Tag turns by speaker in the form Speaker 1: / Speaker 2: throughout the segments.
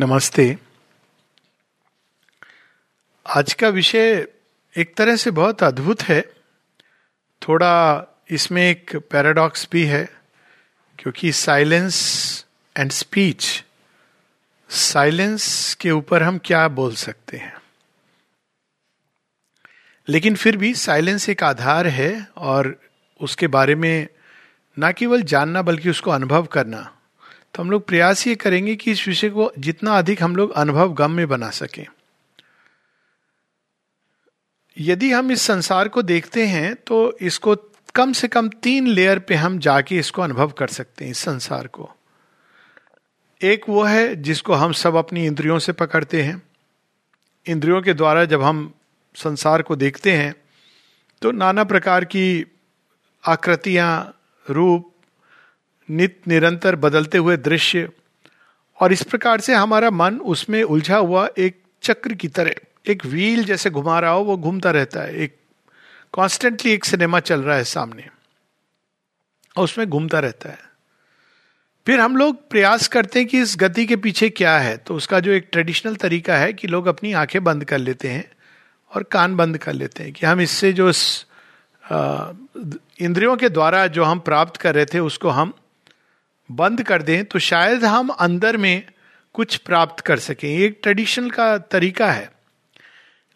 Speaker 1: नमस्ते। आज का विषय एक तरह से बहुत अद्भुत है। थोड़ा इसमें एक पैराडॉक्स भी है, क्योंकि साइलेंस एंड स्पीच साइलेंस के ऊपर हम क्या बोल सकते हैं? लेकिन फिर भी साइलेंस एक आधार है और उसके बारे में ना केवल जानना, बल्कि उसको अनुभव करना। तो हम लोग प्रयास ये करेंगे कि इस विषय को जितना अधिक हम लोग अनुभव गम में बना सकें। यदि हम इस संसार को देखते हैं तो इसको कम से कम तीन लेयर पे हम जाके इसको अनुभव कर सकते हैं, इस संसार को। एक वो है जिसको हम सब अपनी इंद्रियों से पकड़ते हैं। इंद्रियों के द्वारा जब हम संसार को देखते हैं तो नाना प्रकार की आकृतियाँ, रूप नित निरंतर बदलते हुए दृश्य और इस प्रकार से हमारा मन उसमें उलझा हुआ एक चक्र की तरह, एक व्हील जैसे घुमा रहा हो, वो घूमता रहता है, एक कॉन्स्टेंटली एक सिनेमा चल रहा है सामने, और उसमें घूमता रहता है। फिर हम लोग प्रयास करते हैं कि इस गति के पीछे क्या है तो उसका जो एक ट्रेडिशनल तरीका है कि लोग अपनी आँखें बंद कर लेते हैं और कान बंद कर लेते हैं कि हम इससे जो इस इंद्रियों के द्वारा जो हम प्राप्त कर रहे थे, उसको हम बंद कर दें तो शायद हम अंदर में कुछ प्राप्त कर सकें। एक ट्रेडिशनल का तरीका है।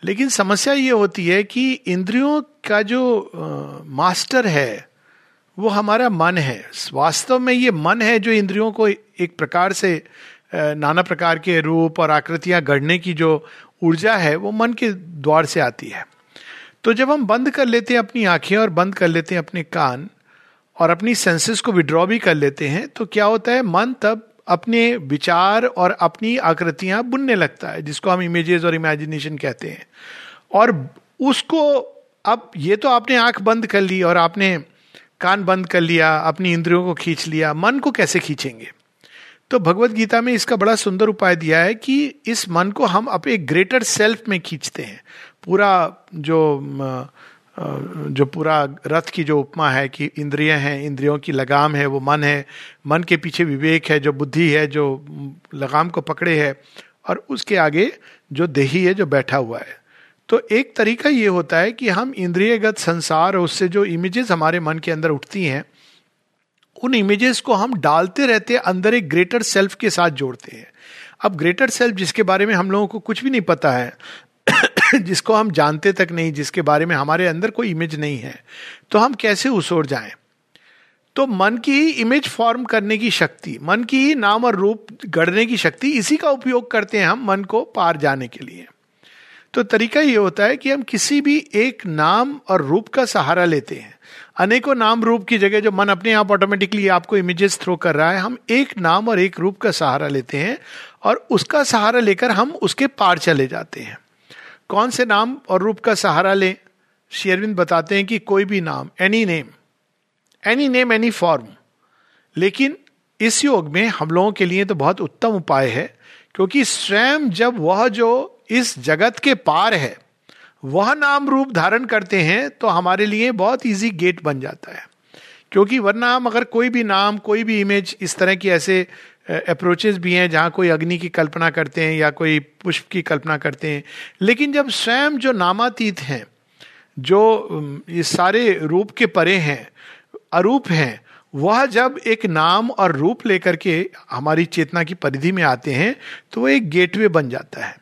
Speaker 1: लेकिन समस्या ये होती है कि इंद्रियों का जो मास्टर है, वो हमारा मन है। वास्तव में ये मन है जो इंद्रियों को एक प्रकार से नाना प्रकार के रूप और आकृतियाँ गढ़ने की जो ऊर्जा है, वो मन के द्वार से आती है। तो जब हम बंद कर लेते हैं अपनी आँखें और बंद कर लेते हैं अपने कान और अपनी सेंसेस को विड्रॉ भी कर लेते हैं तो क्या होता है, मन तब अपने विचार और अपनी आकृतियाँ बुनने लगता है, जिसको हम इमेजेस और इमेजिनेशन कहते हैं। और उसको अब ये तो आपने आँख बंद कर ली और आपने कान बंद कर लिया, अपनी इंद्रियों को खींच लिया, मन को कैसे खींचेंगे? तो भगवत गीता में इसका बड़ा सुंदर उपाय दिया है कि इस मन को हम अपने ग्रेटर सेल्फ में खींचते हैं। पूरा जो जो पूरा रथ की जो उपमा है कि इंद्रिय हैं, इंद्रियों की लगाम है, वो मन है। मन के पीछे विवेक है, जो बुद्धि है, जो लगाम को पकड़े है और उसके आगे जो देही है, जो बैठा हुआ है। तो एक तरीका ये होता है कि हम इंद्रियगत संसार और उससे जो इमेजेस हमारे मन के अंदर उठती हैं, उन इमेजेस को हम डालते रहते अंदर एक ग्रेटर सेल्फ के साथ जोड़ते हैं। अब ग्रेटर सेल्फ जिसके बारे में हम लोगों को कुछ भी नहीं पता है जिसको हम जानते तक नहीं, जिसके बारे में हमारे अंदर कोई इमेज नहीं है तो हम कैसे उस ओर जाएँ? तो मन की ही इमेज फॉर्म करने की शक्ति, मन की ही नाम और रूप गढ़ने की शक्ति, इसी का उपयोग करते हैं हम मन को पार जाने के लिए। तो तरीका ये होता है कि हम किसी भी एक नाम और रूप का सहारा लेते हैं। अनेकों नाम रूप की जगह जो मन अपने आप ऑटोमेटिकली आपको इमेजेस थ्रो कर रहा है, हम एक नाम और एक रूप का सहारा लेते हैं और उसका सहारा लेकर हम उसके पार चले जाते हैं। कौन से नाम और रूप का सहारा लें? शेरविंद बताते हैं कि कोई भी नाम any name any name any form लेकिन इस योग में हम लोगों के लिए तो बहुत उत्तम उपाय है, क्योंकि स्वयं जब वह जो इस जगत के पार है, वह नाम रूप धारण करते हैं तो हमारे लिए बहुत इजी गेट बन जाता है। क्योंकि वरना हम अगर कोई भी नाम, कोई भी इमेज इस तरह की ऐसे अप्रोचेस भी हैं जहाँ कोई अग्नि की कल्पना करते हैं या कोई पुष्प की कल्पना करते हैं। लेकिन जब स्वयं जो नामातीत हैं, जो ये सारे रूप के परे हैं, अरूप हैं, वह जब एक नाम और रूप लेकर के हमारी चेतना की परिधि में आते हैं तो वो एक गेटवे बन जाता है।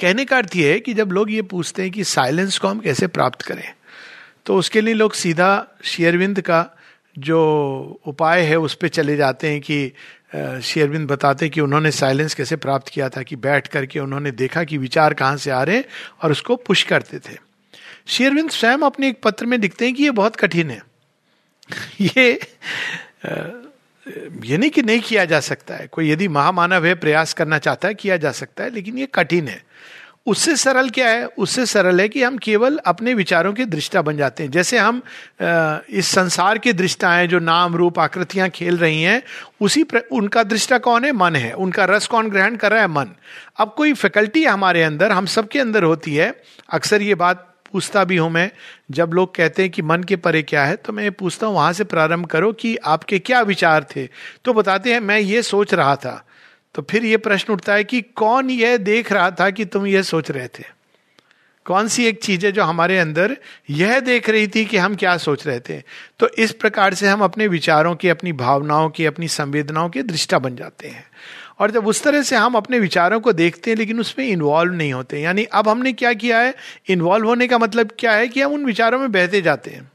Speaker 1: कहने का अर्थ यह है कि जब लोग ये पूछते हैं कि साइलेंस को हम कैसे प्राप्त करें तो उसके लिए लोग सीधा शेयरविंद का जो उपाय है उस पर चले जाते हैं कि शेयरविंद बताते हैं कि उन्होंने साइलेंस कैसे प्राप्त किया था कि बैठ करके उन्होंने देखा कि विचार कहाँ से आ रहे हैं और उसको पुश करते थे। शेयरविंद स्वयं अपने एक पत्र में लिखते हैं कि ये बहुत कठिन है। ये ये नहीं कि नहीं किया जा सकता है। कोई यदि महामानव है, प्रयास करना चाहता है, किया जा सकता है, लेकिन ये कठिन है। उससे सरल क्या है? उससे सरल है कि हम केवल अपने विचारों के दृष्टा बन जाते हैं। जैसे हम इस संसार के दृष्टा हैं जो नाम रूप आकृतियाँ खेल रही हैं उसी प्र, उनका दृष्टा कौन है? मन है। उनका रस कौन ग्रहण कर रहा है? मन। अब कोई फैकल्टी हमारे अंदर हम सबके अंदर होती है। अक्सर ये बात पूछता भी हूँ मैं। जब लोग कहते हैं कि मन के परे क्या है तो मैं पूछता हूँ वहाँ से प्रारंभ करो कि आपके क्या विचार थे? तो बताते हैं मैं ये सोच रहा था तो फिर ये प्रश्न उठता है कि कौन यह देख रहा था कि तुम यह सोच रहे थे? कौन सी एक चीज़ है जो हमारे अंदर यह देख रही थी कि हम क्या सोच रहे थे? तो इस प्रकार से हम अपने विचारों की, अपनी भावनाओं की, अपनी संवेदनाओं के दृष्टा बन जाते हैं। और जब उस तरह से हम अपने विचारों को देखते हैं, लेकिन उसमें इन्वॉल्व नहीं होते। यानी अब हमने क्या किया है? इन्वॉल्व होने का मतलब क्या है कि हम उन विचारों में बहते जाते हैं।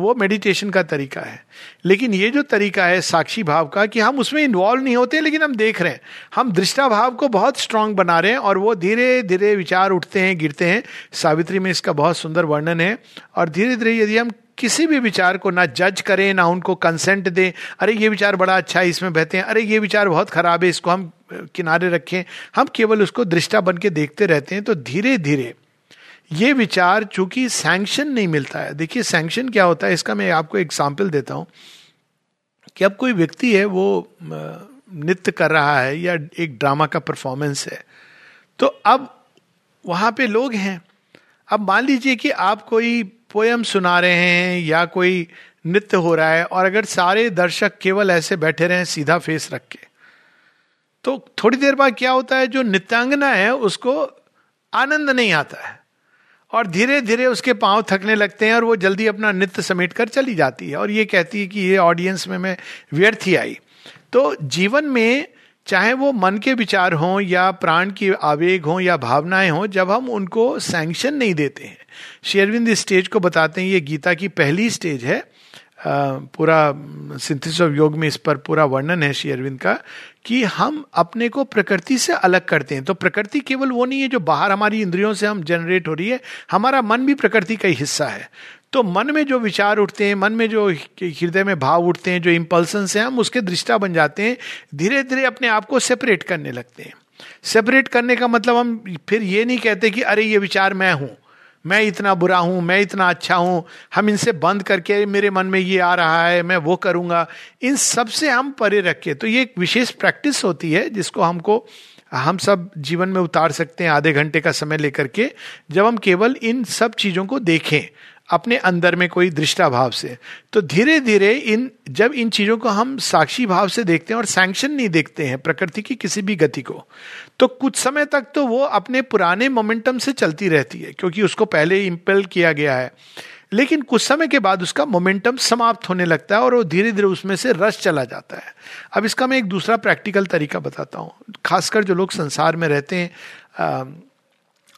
Speaker 1: वो मेडिटेशन का तरीका है। लेकिन ये जो तरीका है साक्षी भाव का कि हम उसमें इन्वॉल्व नहीं होते, लेकिन हम देख रहे हैं। हम दृष्टा भाव को बहुत स्ट्रांग बना रहे हैं और वो धीरे धीरे विचार उठते हैं, गिरते हैं। सावित्री में इसका बहुत सुंदर वर्णन है और धीरे धीरे यदि हम किसी भी विचार को ना जज करें, ना उनको कंसेंट दें, अरे ये विचार बड़ा अच्छा है, इसमें बहते हैं, अरे ये विचार बहुत खराब है, इसको हम किनारे रखें, हम केवल उसको दृष्टा बन के देखते रहते हैं तो धीरे धीरे ये विचार चूँकि सैंक्शन नहीं मिलता है। देखिए सैंक्शन क्या होता है? इसका मैं आपको एग्ज़ाम्पल देता हूँ कि अब कोई व्यक्ति है, वो नृत्य कर रहा है या एक ड्रामा का परफॉर्मेंस है तो अब वहाँ पे लोग हैं। अब मान लीजिए कि आप कोई पोयम सुना रहे हैं या कोई नृत्य हो रहा है और अगर सारे दर्शक केवल ऐसे बैठे रहे, सीधा फेस रख के तो थोड़ी देर बाद क्या होता है? जो नृत्यांगना है, उसको आनंद नहीं आता है। और धीरे धीरे उसके पाँव थकने लगते हैं और वो जल्दी अपना नृत्य समेट कर चली जाती है। और ये कहती है कि ये ऑडियंस में मैं व्यर्थ ही आई। तो जीवन में चाहे वो मन के विचार हों या प्राण की आवेग हों या भावनाएँ हों, जब हम उनको सैंक्शन नहीं देते हैं। शेरविंद स्टेज को बताते हैं। ये गीता की पहली स्टेज है। पूरा सिंथिस ऑफ़ योग में इस पर पूरा वर्णन है श्री अरविंद का, कि हम अपने को प्रकृति से अलग करते हैं। तो प्रकृति केवल वो नहीं है जो बाहर हमारी इंद्रियों से हम जनरेट हो रही है, हमारा मन भी प्रकृति का ही हिस्सा है। तो मन में जो विचार उठते हैं, मन में जो हृदय में भाव उठते हैं, जो इम्पल्सन हैं, हम उसके दृष्टा बन जाते हैं धीरे धीरे अपने आप को सेपरेट करने लगते हैं। सेपरेट करने का मतलब हम फिर ये नहीं कहते कि अरे ये विचार मैं हूँ। मैं इतना बुरा हूँ, मैं इतना अच्छा हूँ। हम इनसे बंद करके मेरे मन में ये आ रहा है, मैं वो करूँगा। इन सबसे हम परे रखे तो ये एक विशेष प्रैक्टिस होती है, जिसको हमको, हम सब जीवन में उतार सकते हैं आधे घंटे का समय लेकर के, जब हम केवल इन सब चीज़ों को देखें, अपने अंदर में कोई दृष्टा भाव से। तो धीरे धीरे इन, जब इन चीज़ों को हम साक्षी भाव से देखते हैं और सैंक्शन नहीं देखते हैं प्रकृति की किसी भी गति को तो कुछ समय तक तो वो अपने पुराने मोमेंटम से चलती रहती है, क्योंकि उसको पहले इंपेल किया गया है। लेकिन कुछ समय के बाद उसका मोमेंटम समाप्त होने लगता है और वो धीरे धीरे उसमें से रस चला जाता है। अब इसका मैं एक दूसरा प्रैक्टिकल तरीका बताता हूँ। खासकर जो लोग संसार में रहते हैं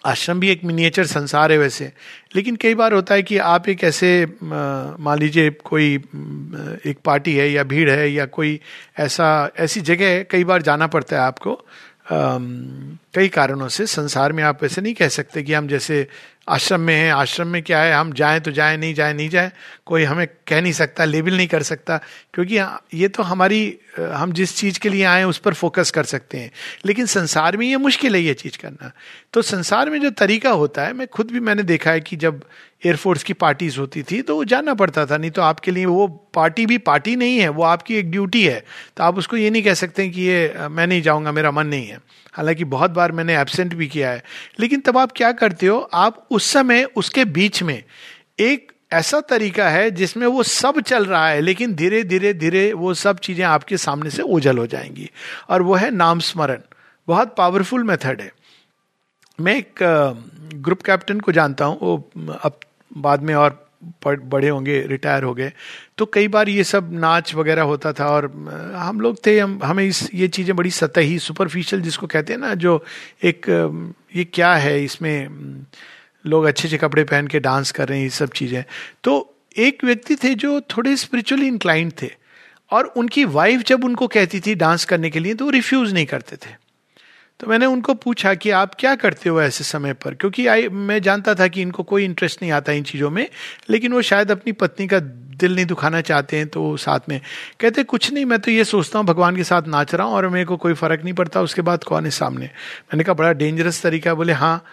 Speaker 1: आश्रम भी एक मिनिएचर संसार है वैसे। लेकिन कई बार होता है कि आप एक ऐसे मान लीजिए कोई एक पार्टी है या भीड़ है या कोई ऐसा, ऐसी जगह है, कई बार जाना पड़ता है आपको। कई कारणों से संसार में आप ऐसे नहीं कह सकते कि हम जैसे आश्रम में है, आश्रम में क्या है, हम जाएँ तो जाएँ, नहीं जाएँ नहीं जाएँ, कोई हमें कह नहीं सकता लेबल नहीं कर सकता, क्योंकि ये तो हमारी हम जिस चीज़ के लिए आए उस पर फोकस कर सकते हैं। लेकिन संसार में ये मुश्किल है ये चीज़ करना। तो संसार में जो तरीका होता है, मैं खुद भी मैंने देखा है कि जब एयरफोर्स की पार्टीज़ होती थी तो वो जाना पड़ता था, नहीं तो आपके लिए वो पार्टी भी पार्टी नहीं है, वो आपकी एक ड्यूटी है। तो आप उसको ये नहीं कह सकते कि ये मैं नहीं जाऊँगा, मेरा मन नहीं है। हालाँकि बहुत बार मैंने एबसेंट भी किया है। लेकिन तब आप क्या करते हो, आप उस समय उसके बीच में एक ऐसा तरीका है जिसमें वो सब चल रहा है, लेकिन धीरे धीरे धीरे वो सब चीज़ें आपके सामने से ओझल हो जाएँगी। और वो है नाम स्मरण। बहुत पावरफुल मेथड है। मैं एक ग्रुप कैप्टन को जानता हूँ। वो अब बाद में और बड़े होंगे रिटायर हो गए। तो कई बार ये सब नाच वगैरह होता था और हम लोग थे, हम, हमें इस, ये चीज़ें बड़ी सतही सुपरफिशियल जिसको कहते हैं ना, जो एक ये क्या है इसमें लोग अच्छे अच्छे कपड़े पहन के डांस कर रहे हैं, ये सब चीज़ें। तो एक व्यक्ति थे जो थोड़े स्पिरिचुअली इंक्लाइंड थे और उनकी वाइफ जब उनको कहती थी डांस करने के लिए तो वो रिफ्यूज नहीं करते थे। तो मैंने उनको पूछा कि आप क्या करते हो ऐसे समय पर? क्योंकि आई, मैं जानता था कि इनको कोई इंटरेस्ट नहीं आता इन चीज़ों में, लेकिन वो शायद अपनी पत्नी का दिल नहीं दुखाना चाहते हैं तो साथ में कहते, कुछ नहीं, मैं तो ये सोचता हूँ, भगवान के साथ नाच रहा हूँ और मेरे को कोई फ़र्क नहीं पड़ता, उसके बाद कौन है सामने? मैंने कहा, बड़ा डेंजरस तरीका बोले हाँ।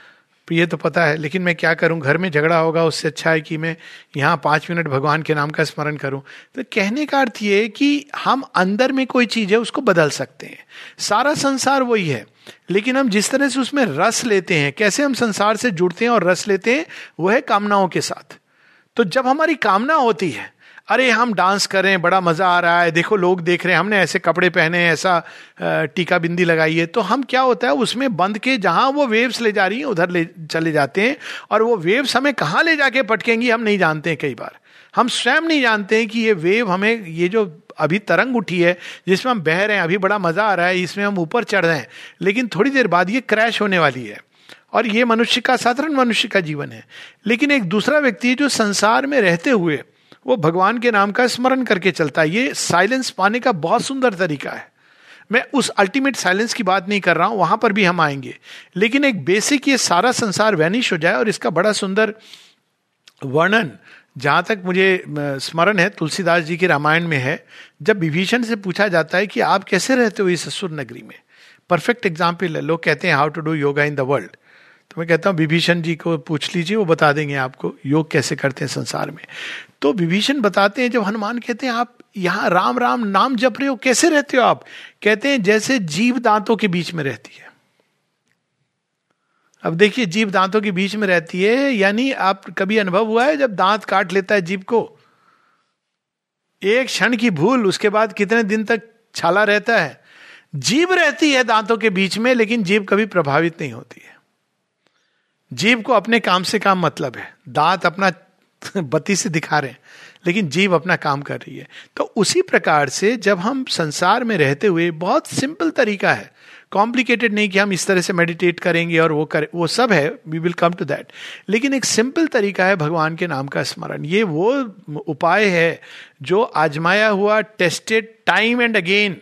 Speaker 1: ये तो पता है, लेकिन मैं क्या करूँ? घर में झगड़ा होगा, उससे अच्छा है कि मैं यहाँ पाँच मिनट भगवान के नाम का स्मरण करूँ। तो कहने का अर्थ ये कि हम अंदर में कोई चीज़ है, उसको बदल सकते हैं। सारा संसार वही है, लेकिन हम जिस तरह से उसमें रस लेते हैं, कैसे हम संसार से जुड़ते हैं और रस लेते हैं, वह है कामनाओं के साथ। तो जब हमारी कामना होती है अरे, हम डांस कर रहे हैं, बड़ा मज़ा आ रहा है। देखो, लोग देख रहे हैं, हमने ऐसे कपड़े पहने हैं, ऐसा टीका बिंदी लगाई है। तो हम क्या होता है, उसमें बंद के जहाँ वो वेव्स ले जा रही हैं, उधर ले चले जाते हैं और वो वेव्स हमें कहाँ ले जाके पटकेंगी, हम नहीं जानते हैं कई बार। हम स्वयं नहीं जानते हैं कि ये वेव हमें, ये जो अभी तरंग उठी है, जिसमें हम बह रहे हैं, अभी बड़ा मज़ा आ रहा है, इसमें हम ऊपर चढ़ रहे हैं। लेकिन थोड़ी देर बाद ये क्रैश होने वाली है और ये मनुष्य का, साधारण मनुष्य का जीवन है। लेकिन एक दूसरा व्यक्ति जो संसार में रहते हुए वो भगवान के नाम का स्मरण करके चलता है। ये साइलेंस पाने का बहुत सुंदर तरीका है। मैं उस अल्टीमेट साइलेंस की बात नहीं कर रहा हूँ, वहाँ पर भी हम आएँगे। लेकिन एक बेसिक ये सारा संसार वैनिश हो जाए और इसका बड़ा सुंदर वर्णन, जहाँ तक मुझे स्मरण है, तुलसीदास जी के रामायण में है, जब विभीषण से पूछा जाता है कि आप कैसे रहते हो इस असुर नगरी में? परफेक्ट एग्ज़ाम्पल है, लोग कहते हैं how to do yoga in the world तो मैं कहता हूँ, विभीषण जी को पूछ लीजिए, वो बता देंगे आपको योग कैसे करते हैं संसार में। तो विभीषण बताते हैं, जब हनुमान कहते हैं, आप यहाँ राम राम नाम जप रहे हो, कैसे रहते हो आप? कहते हैं, जैसे जीव दांतों के बीच में रहती है। अब देखिए, जीव दांतों के बीच में रहती है, यानी आप कभी अनुभव हुआ है, जब दांत काट लेता है जीव को? एक क्षण की भूल, उसके बाद कितने दिन तक छाला रहता है? जीव रहती है दांतों के बीच में, लेकिन जीव कभी प्रभावित नहीं होती है। जीव को अपने काम से काम मतलब है। दांत अपना बत्ती से दिखा रहे हैं, लेकिन जीव अपना काम कर रही है। तो उसी प्रकार से जब हम संसार में रहते हुए, बहुत सिंपल तरीका है। कॉम्प्लिकेटेड नहीं कि हम इस तरह से मेडिटेट करेंगे और वो करें, वो सब है we will come to that लेकिन एक सिंपल तरीका है भगवान के नाम का स्मरण। ये वो उपाय है जो आजमाया हुआ टेस्टेड टाइम एंड अगेन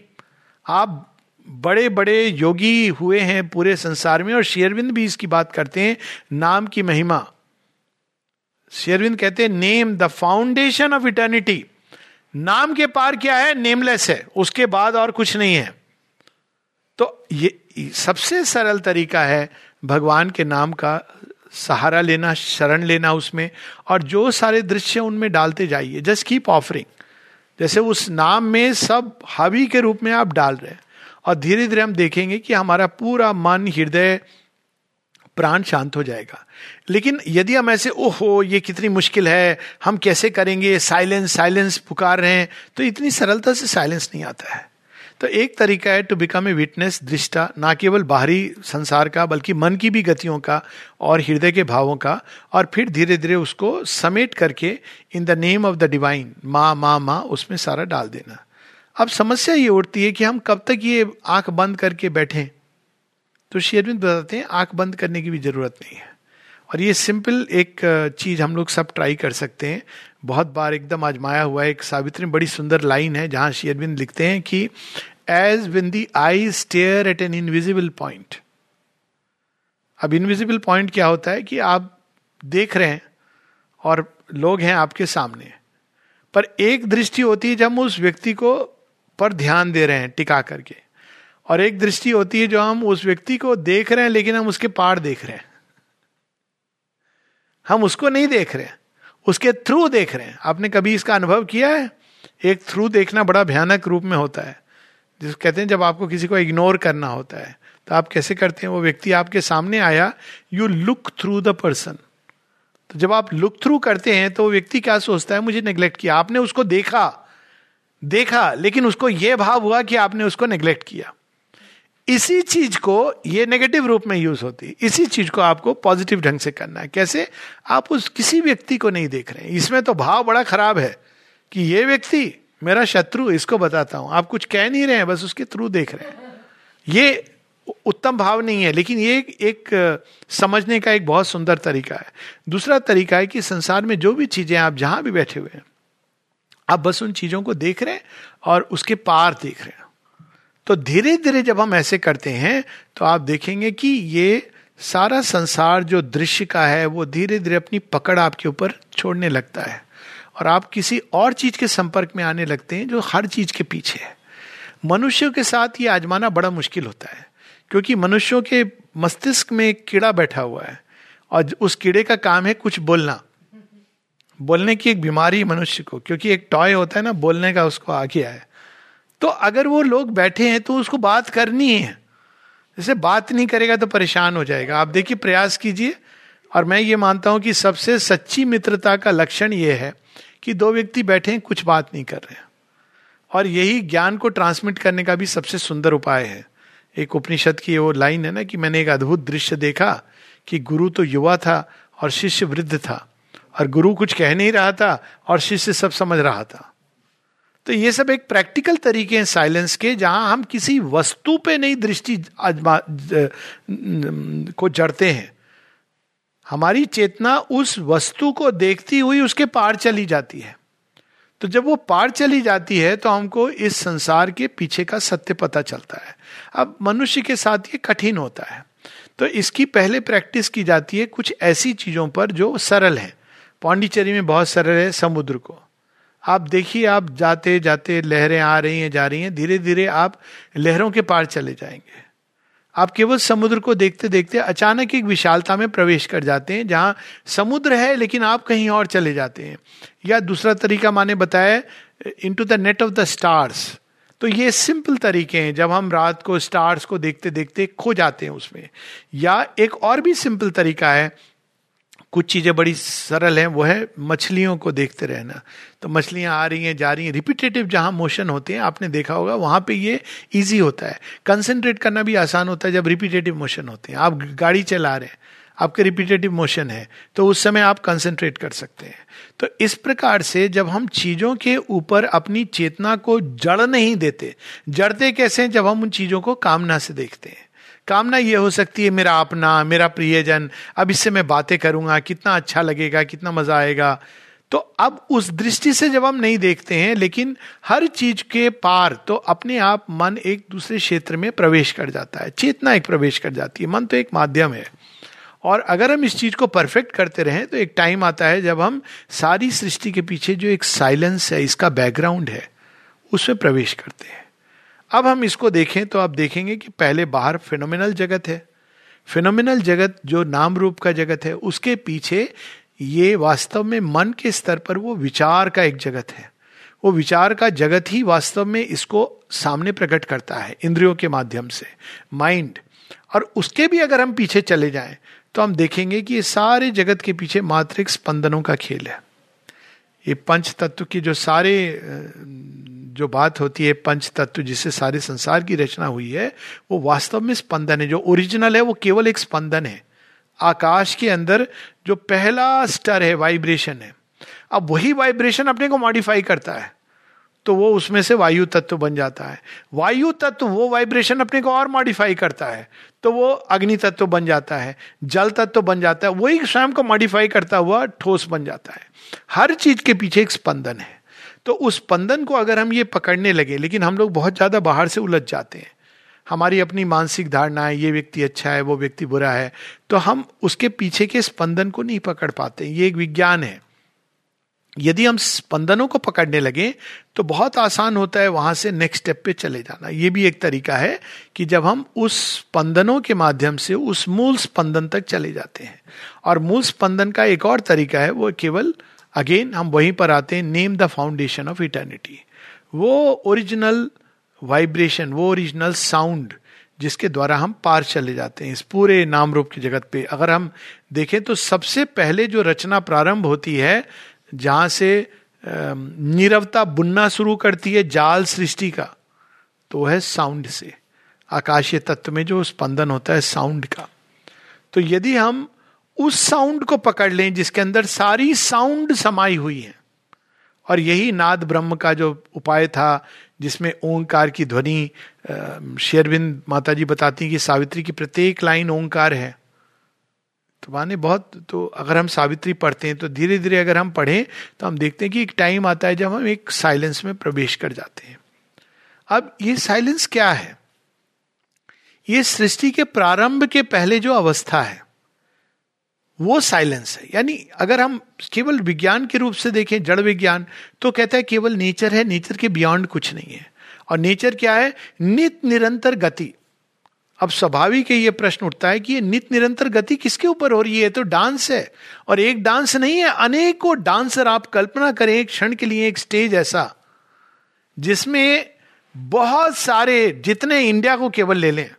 Speaker 1: आप बड़े बड़े योगी हुए हैं पूरे संसार में और शेरविंद भी इसकी बात करते हैं, नाम की महिमा। शेरविंद कहते हैं name the foundation of eternity नाम के पार क्या है? नेमलेस है। उसके बाद और कुछ नहीं है। तो ये सबसे सरल तरीका है भगवान के नाम का सहारा लेना, शरण लेना उसमें और जो सारे दृश्य उनमें डालते जाइए। जस्ट कीप ऑफरिंग जैसे उस नाम में सब हावी के रूप में आप डाल रहे हैं। और धीरे धीरे हम देखेंगे कि हमारा पूरा मन, हृदय, प्राण शांत हो जाएगा। लेकिन यदि हम ऐसे, ओहो, ये कितनी मुश्किल है, हम कैसे करेंगे, साइलेंस साइलेंस, पुकार रहे हैं तो इतनी सरलता से साइलेंस नहीं आता है। तो एक तरीका है टू बिकम ए विटनेस, दृष्टा, ना केवल बाहरी संसार का, बल्कि मन की भी गतियों का और हृदय के भावों का, और फिर धीरे धीरे उसको समेट करके in the name of the divine, माँ माँ माँ, उसमें सारा डाल देना। अब समस्या ये उठती है कि हम कब तक ये आँख बंद करके बैठे? तो शेरविंद बताते हैं, आँख बंद करने की भी ज़रूरत नहीं है। और ये सिंपल एक चीज़ हम लोग सब ट्राई कर सकते हैं। बहुत बार एकदम आजमाया हुआ एक सावित्री बड़ी सुंदर लाइन है, जहाँ शेरविंद लिखते हैं कि as when the eye stare at an invisible point अब इनविजिबल पॉइंट क्या होता है कि आप देख रहे हैं और लोग हैं आपके सामने। पर एक दृष्टि होती है जब हम उस व्यक्ति को पर ध्यान दे रहे हैं, टिका करके। और एक दृष्टि होती है जो हम उस व्यक्ति को देख रहे हैं, लेकिन हम उसके पार देख रहे हैं। हम उसको नहीं देख रहे हैं, उसके थ्रू देख रहे हैं। आपने कभी इसका अनुभव किया है? एक थ्रू देखना बड़ा भयानक रूप में होता है। जिस कहते हैं, जब आपको किसी को इग्नोर करना होता है तो आप कैसे करते हैं? वो व्यक्ति आपके सामने आया you look through the person तो जब आप लुक थ्रू करते हैं तो वो व्यक्ति क्या सोचता है? मुझे नेग्लेक्ट किया। आपने उसको देखा। देखा, लेकिन उसको यह भाव हुआ कि आपने उसको नेग्लेक्ट किया। इसी चीज़ को ये नेगेटिव रूप में यूज़ होती है। इसी चीज़ को आपको पॉजिटिव ढंग से करना है। कैसे? आप उस किसी व्यक्ति को नहीं देख रहे हैं। इसमें तो भाव बड़ा खराब है कि ये व्यक्ति मेरा शत्रु, इसको बताता हूँ। आप कुछ कह नहीं रहे हैं, बस उसके थ्रू देख रहे हैं। ये उत्तम भाव नहीं है, लेकिन ये एक समझने का एक बहुत सुंदर तरीका है। दूसरा तरीका है कि संसार में जो भी चीज़ें आप जहाँ भी बैठे हुए हैं आप बस उन चीज़ों को देख रहे हैं और उसके पार देख रहे हैं। तो धीरे धीरे जब हम ऐसे करते हैं तो आप देखेंगे कि ये सारा संसार जो दृश्य का है, वो धीरे धीरे अपनी पकड़ आपके ऊपर छोड़ने लगता है। और आप किसी और चीज़ के संपर्क में आने लगते हैं, जो हर चीज़ के पीछे है। मनुष्यों के साथ ये आजमाना बड़ा मुश्किल होता है, क्योंकि मनुष्यों के मस्तिष्क में कीड़ा बैठा हुआ है, और उस कीड़े का काम है कुछ बोलना। बोलने की एक बीमारी मनुष्य को, क्योंकि एक टॉय होता है ना, बोलने का उसको आ गया है। तो अगर वो लोग बैठे हैं तो उसको बात करनी है। जैसे बात नहीं करेगा तो परेशान हो जाएगा। आप देखिए, प्रयास कीजिए। और मैं ये मानता हूँ कि सबसे सच्ची मित्रता का लक्षण ये है कि दो व्यक्ति बैठे हैं, कुछ बात नहीं कर रहे हैं। और यही ज्ञान को ट्रांसमिट करने का भी सबसे सुंदर उपाय है। एक उपनिषद की वो लाइन है ना कि मैंने एक अद्भुत दृश्य देखा कि गुरु तो युवा था और शिष्य वृद्ध था। और गुरु कुछ कह नहीं रहा था और शिष्य सब समझ रहा था। तो ये सब एक प्रैक्टिकल तरीके हैं साइलेंस के, जहाँ हम किसी वस्तु पे नहीं दृष्टि को जड़ते हैं। हमारी चेतना उस वस्तु को देखती हुई उसके पार चली जाती है। तो जब वो पार चली जाती है तो हमको इस संसार के पीछे का सत्य पता चलता है। अब मनुष्य के साथ ये कठिन होता है। तो इसकी पहले प्रैक्टिस की जाती है कुछ ऐसी चीज़ों पर जो सरल है। पांडिचेरी में बहुत सरल है समुद्र को। आप देखिए, आप जाते जाते, लहरें आ रही हैं, जा रही हैं धीरे धीरे आप लहरों के पार चले जाएँगे। आप केवल समुद्र को देखते देखते अचानक एक विशालता में प्रवेश कर जाते हैं, जहाँ समुद्र है, लेकिन आप कहीं और चले जाते हैं। या दूसरा तरीका माने बताया into the net of the stars तो ये सिंपल तरीके हैं, जब हम रात को स्टार्स को देखते देखते खो जाते हैं उसमें। या एक और भी सिंपल तरीका है कुछ चीज़ें बड़ी सरल हैं, वो है मछलियों को देखते रहना। तो मछलियाँ आ रही हैं, जा रही हैं। रिपीटेटिव जहाँ मोशन होते हैं, आपने देखा होगा, वहाँ पे ये इजी होता है। कंसंट्रेट करना भी आसान होता है जब रिपीटेटिव मोशन होते हैं। आप गाड़ी चला रहे हैं, आपके रिपीटेटिव मोशन है तो उस समय आप कंसंट्रेट कर सकते हैं। तो इस प्रकार से जब हम चीज़ों के ऊपर अपनी चेतना को जड़ नहीं देते, जड़ते कैसे जब हम उन चीज़ों को कामना से देखते हैं? कामना ये हो सकती है, मेरा अपना, मेरा प्रियजन, अब इससे मैं बातें करूँगा, कितना अच्छा लगेगा, कितना मज़ा आएगा। तो अब उस दृष्टि से जब हम नहीं देखते हैं, लेकिन हर चीज़ के पार तो अपने आप मन एक दूसरे क्षेत्र में प्रवेश कर जाता है, चेतना एक प्रवेश कर जाती है, मन तो एक माध्यम है। और अगर हम इस चीज़ को परफेक्ट करते रहें तो एक टाइम आता है जब हम सारी सृष्टि के पीछे जो एक साइलेंस है, इसका बैकग्राउंड है, उसमें प्रवेश करते हैं। अब हम इसको देखें तो आप देखेंगे कि पहले बाहर फिनोमिनल जगत है। फिनोमिनल जगत जो नाम रूप का जगत है, उसके पीछे ये वास्तव में मन के स्तर पर वो विचार का एक जगत है। वो विचार का जगत ही वास्तव में इसको सामने प्रकट करता है, इंद्रियों के माध्यम से माइंड और उसके भी अगर हम पीछे चले जाएँ तो हम देखेंगे कि ये सारे जगत के पीछे मात्रिक स्पंदनों का खेल है। ये पंच तत्व के जो सारे जो बात होती है पंच तत्व जिससे सारे संसार की रचना हुई है, वो वास्तव में स्पंदन है। जो ओरिजिनल है, वो केवल एक स्पंदन है। आकाश के अंदर जो पहला स्टर है वाइब्रेशन है। अब वही वाइब्रेशन अपने को मॉडिफाई करता है। तो वो उसमें से वायु तत्व बन जाता है। वायु तत्व, वो वाइब्रेशन अपने को और मॉडिफाई करता है। तो वो अग्नि तत्व बन जाता है, जल तत्व बन जाता है, वही स्वयं को मॉडिफाई करता हुआ ठोस बन जाता है। हर चीज़ के पीछे एक स्पंदन है। तो उस स्पंदन को अगर हम ये पकड़ने लगे, लेकिन हम लोग बहुत ज़्यादा बाहर से उलझ जाते हैं। हमारी अपनी मानसिक धारणा है, ये व्यक्ति अच्छा है, वो व्यक्ति बुरा है तो हम उसके पीछे के स्पंदन को नहीं पकड़ पाते ये एक विज्ञान है। यदि हम स्पंदनों को पकड़ने लगे तो बहुत आसान होता है वहाँ से नेक्स्ट स्टेप पे चले जाना। ये भी एक तरीका है कि जब हम उस स्पंदनों के माध्यम से, उस मूल स्पंदन तक चले जाते हैं। और मूल स्पंदन का एक और तरीका है, वो केवल अगेन हम वहीं पर आते हैं name the foundation of eternity वो ओरिजिनल वाइब्रेशन वो ओरिजिनल साउंड जिसके द्वारा हम पार चले जाते हैं, इस पूरे नाम रूप की जगत पे। अगर हम देखें तो सबसे पहले जो रचना प्रारंभ होती है, जहाँ से नीरवता बुनना शुरू करती है जाल सृष्टि का तो है साउंड से। आकाशीय तत्व में जो स्पंदन होता है साउंड का। तो यदि हम उस साउंड को पकड़ लें जिसके अंदर सारी साउंड समाई हुई है। और यही नाद ब्रह्म का जो उपाय था, जिसमें ओंकार की ध्वनि शेरविंद माता जी बताती कि सावित्री की प्रत्येक लाइन ओंकार है। तो माने बहुत तो अगर हम सावित्री पढ़ते हैं तो धीरे धीरे अगर हम पढ़ें तो हम देखते हैं कि एक टाइम आता है जब हम एक साइलेंस में प्रवेश कर जाते हैं। अब ये साइलेंस क्या है? ये सृष्टि के प्रारंभ के पहले जो अवस्था है वो साइलेंस है। यानी अगर हम केवल विज्ञान के रूप से देखें, जड़ विज्ञान तो कहता है केवल नेचर है नेचर के बियॉन्ड कुछ नहीं है। और नेचर क्या है? नित निरंतर गति। अब स्वाभाविक है, ये प्रश्न उठता है कि ये नित निरंतर गति किसके ऊपर हो रही है? तो डांस है। और एक डांस नहीं है, अनेकों डांसर आप कल्पना करें, एक क्षण के लिए एक स्टेज ऐसा, जिसमें बहुत सारे, जितने इंडिया को केवल ले लें,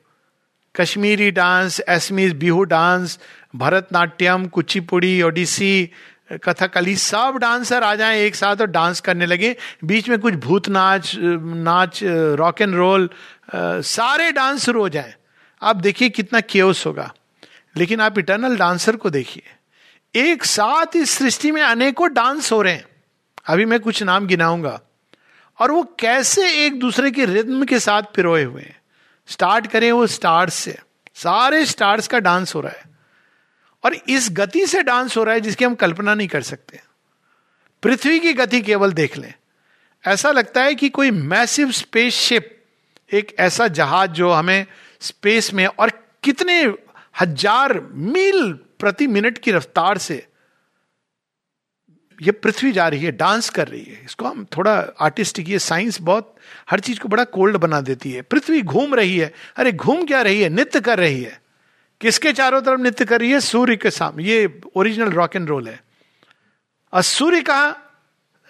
Speaker 1: कश्मीरी डांस एसमीज बिहू डांस भरतनाट्यम, कुचिपुड़ी, ओडिसी, कथकली सब डांसर आ जाएँ एक साथ और डांस करने लगे। बीच में कुछ भूत नाच नाच रॉक एंड रोल सारे डांस शुरू हो जाए। आप देखिए कितना केओस होगा। लेकिन आप इटर्नल डांसर को देखिए। एक साथ इस सृष्टि में अनेकों डांस हो रहे हैं। अभी मैं कुछ नाम गिनाऊँगा। और वो कैसे एक दूसरे के रिद्म के साथ पिरोए हुए हैं। स्टार्ट करें वो स्टार्स से। सारे स्टार्स का डांस हो रहा है। और इस गति से डांस हो रहा है जिसकी हम कल्पना नहीं कर सकते। पृथ्वी की गति केवल देख लें। ऐसा लगता है कि कोई मैसिव स्पेसशिप एक ऐसा जहाज़ जो हमें स्पेस में और कितने हज़ार मील प्रति मिनट की रफ्तार से ये पृथ्वी जा रही है, डांस कर रही है। इसको हम थोड़ा आर्टिस्टिक ये साइंस बहुत हर चीज़ को बड़ा कोल्ड बना देती है। पृथ्वी घूम रही है। अरे घूम क्या रही है? नृत्य कर रही है। किसके चारों तरफ़ नृत्य कर रही है? सूर्य के सामने ये ओरिजिनल रॉक एंड रोल है। और सूर्य का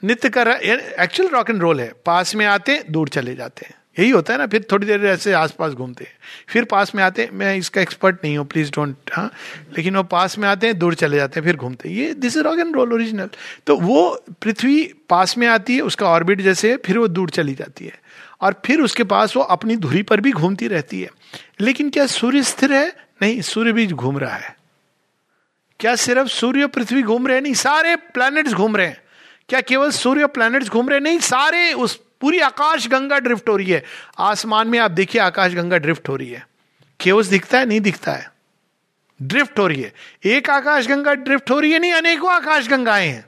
Speaker 1: नृत्य कर रहा है एक्चुअल रॉक एंड रोल है। पास में आते, दूर चले जाते हैं। यही होता है ना, फिर थोड़ी देर ऐसे आसपास घूमते हैं। फिर पास में आते, मैं इसका एक्सपर्ट नहीं हूँ प्लीज़ डोंट हाँ। लेकिन वो पास में आते हैं, दूर चले जाते हैं, फिर घूमते हैं। ये this is rock and roll original तो वो पृथ्वी पास में आती है, उसका ऑर्बिट जैसे है, फिर वो दूर चली जाती है। और फिर उसके पास वो अपनी धुरी पर भी घूमती रहती है। लेकिन क्या सूर्य स्थिर है? नहीं, सूर्य भी घूम रहा है। क्या सिर्फ़ सूर्य पृथ्वी घूम रहे नहीं, सारे प्लैनेट्स घूम रहे हैं। क्या केवल सूर्य प्लैनेट्स घूम रहे नहीं, सारे उस पूरी आकाश गंगा ड्रिफ्ट हो रही है। आसमान में आप देखिए, आकाश गंगा ड्रिफ्ट हो रही है। केवस दिखता है, नहीं दिखता है? ड्रिफ्ट हो रही है। एक आकाश गंगा ड्रिफ्ट हो रही है, नहीं, अनेकों आकाश गंगाएँ हैं।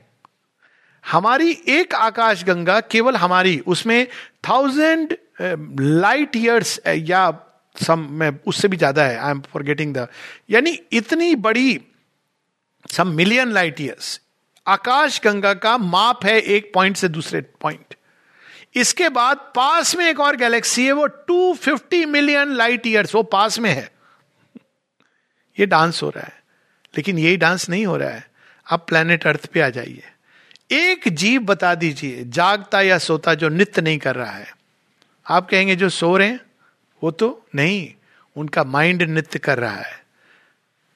Speaker 1: हमारी एक आकाश गंगा केवल हमारी, उसमें थाउज़ेंड लाइट ईयर्स या सम में उससे भी ज़्यादा है I am forgetting the यानी इतनी बड़ी सम मिलियन लाइट ईयर्स आकाश गंगा का माप है एक पॉइंट से दूसरे पॉइंट इसके बाद पास में एक और गैलेक्सी है, वो 250 मिलियन लाइट ईयर्स वो पास में है. ये डांस हो रहा है, लेकिन यही डांस नहीं हो रहा है. आप प्लेनेट अर्थ पे आ जाइए. एक जीव बता दीजिए, जागता या सोता, जो नित्य नहीं कर रहा है. आप कहेंगे, जो सो रहे हैं वो तो नहीं, उनका माइंड नृत्य कर रहा है।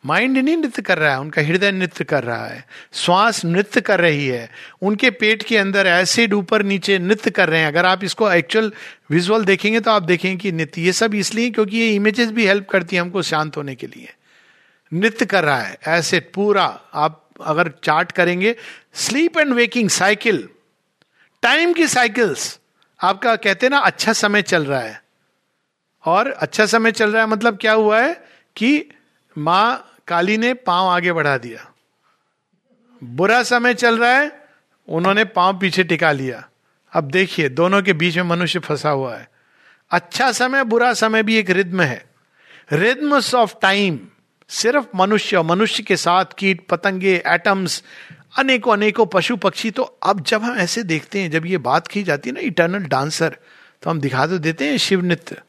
Speaker 1: माइंड नहीं नृत्य कर रहा है, उनका हृदय नृत्य कर रहा है। श्वास नृत्य कर रही है। उनके पेट के अंदर एसिड ऊपर नीचे नृत्य कर रहे हैं। अगर आप इसको एक्चुअल विजुअल देखेंगे तो आप देखेंगे कि नृत्य, ये सब इसलिए क्योंकि ये इमेजेस भी हेल्प करती है हमको शांत होने के लिए। नृत्य कर रहा है एसिड पूरा। आप अगर चार्ट करेंगे sleep and waking cycle time की साइकिल्स आपका कहते ना अच्छा समय चल रहा है। और अच्छा समय चल रहा है मतलब क्या हुआ है कि माँ काली ने पाँव आगे बढ़ा दिया। बुरा समय चल रहा है, उन्होंने पाँव पीछे टिका लिया। अब देखिए, दोनों के बीच में मनुष्य फंसा हुआ है। अच्छा समय, बुरा समय भी एक रिद्म है। रिद्मस ऑफ़ टाइम, सिर्फ़ मनुष्य मनुष्य के साथ कीट, पतंगे, एटम्स अनेकों अनेकों पशु पक्षी तो अब जब हम ऐसे देखते हैं, जब ये बात की जाती है ना, इटर्नल डांसर तो हम दिखा तो देते हैं शिव नृत्य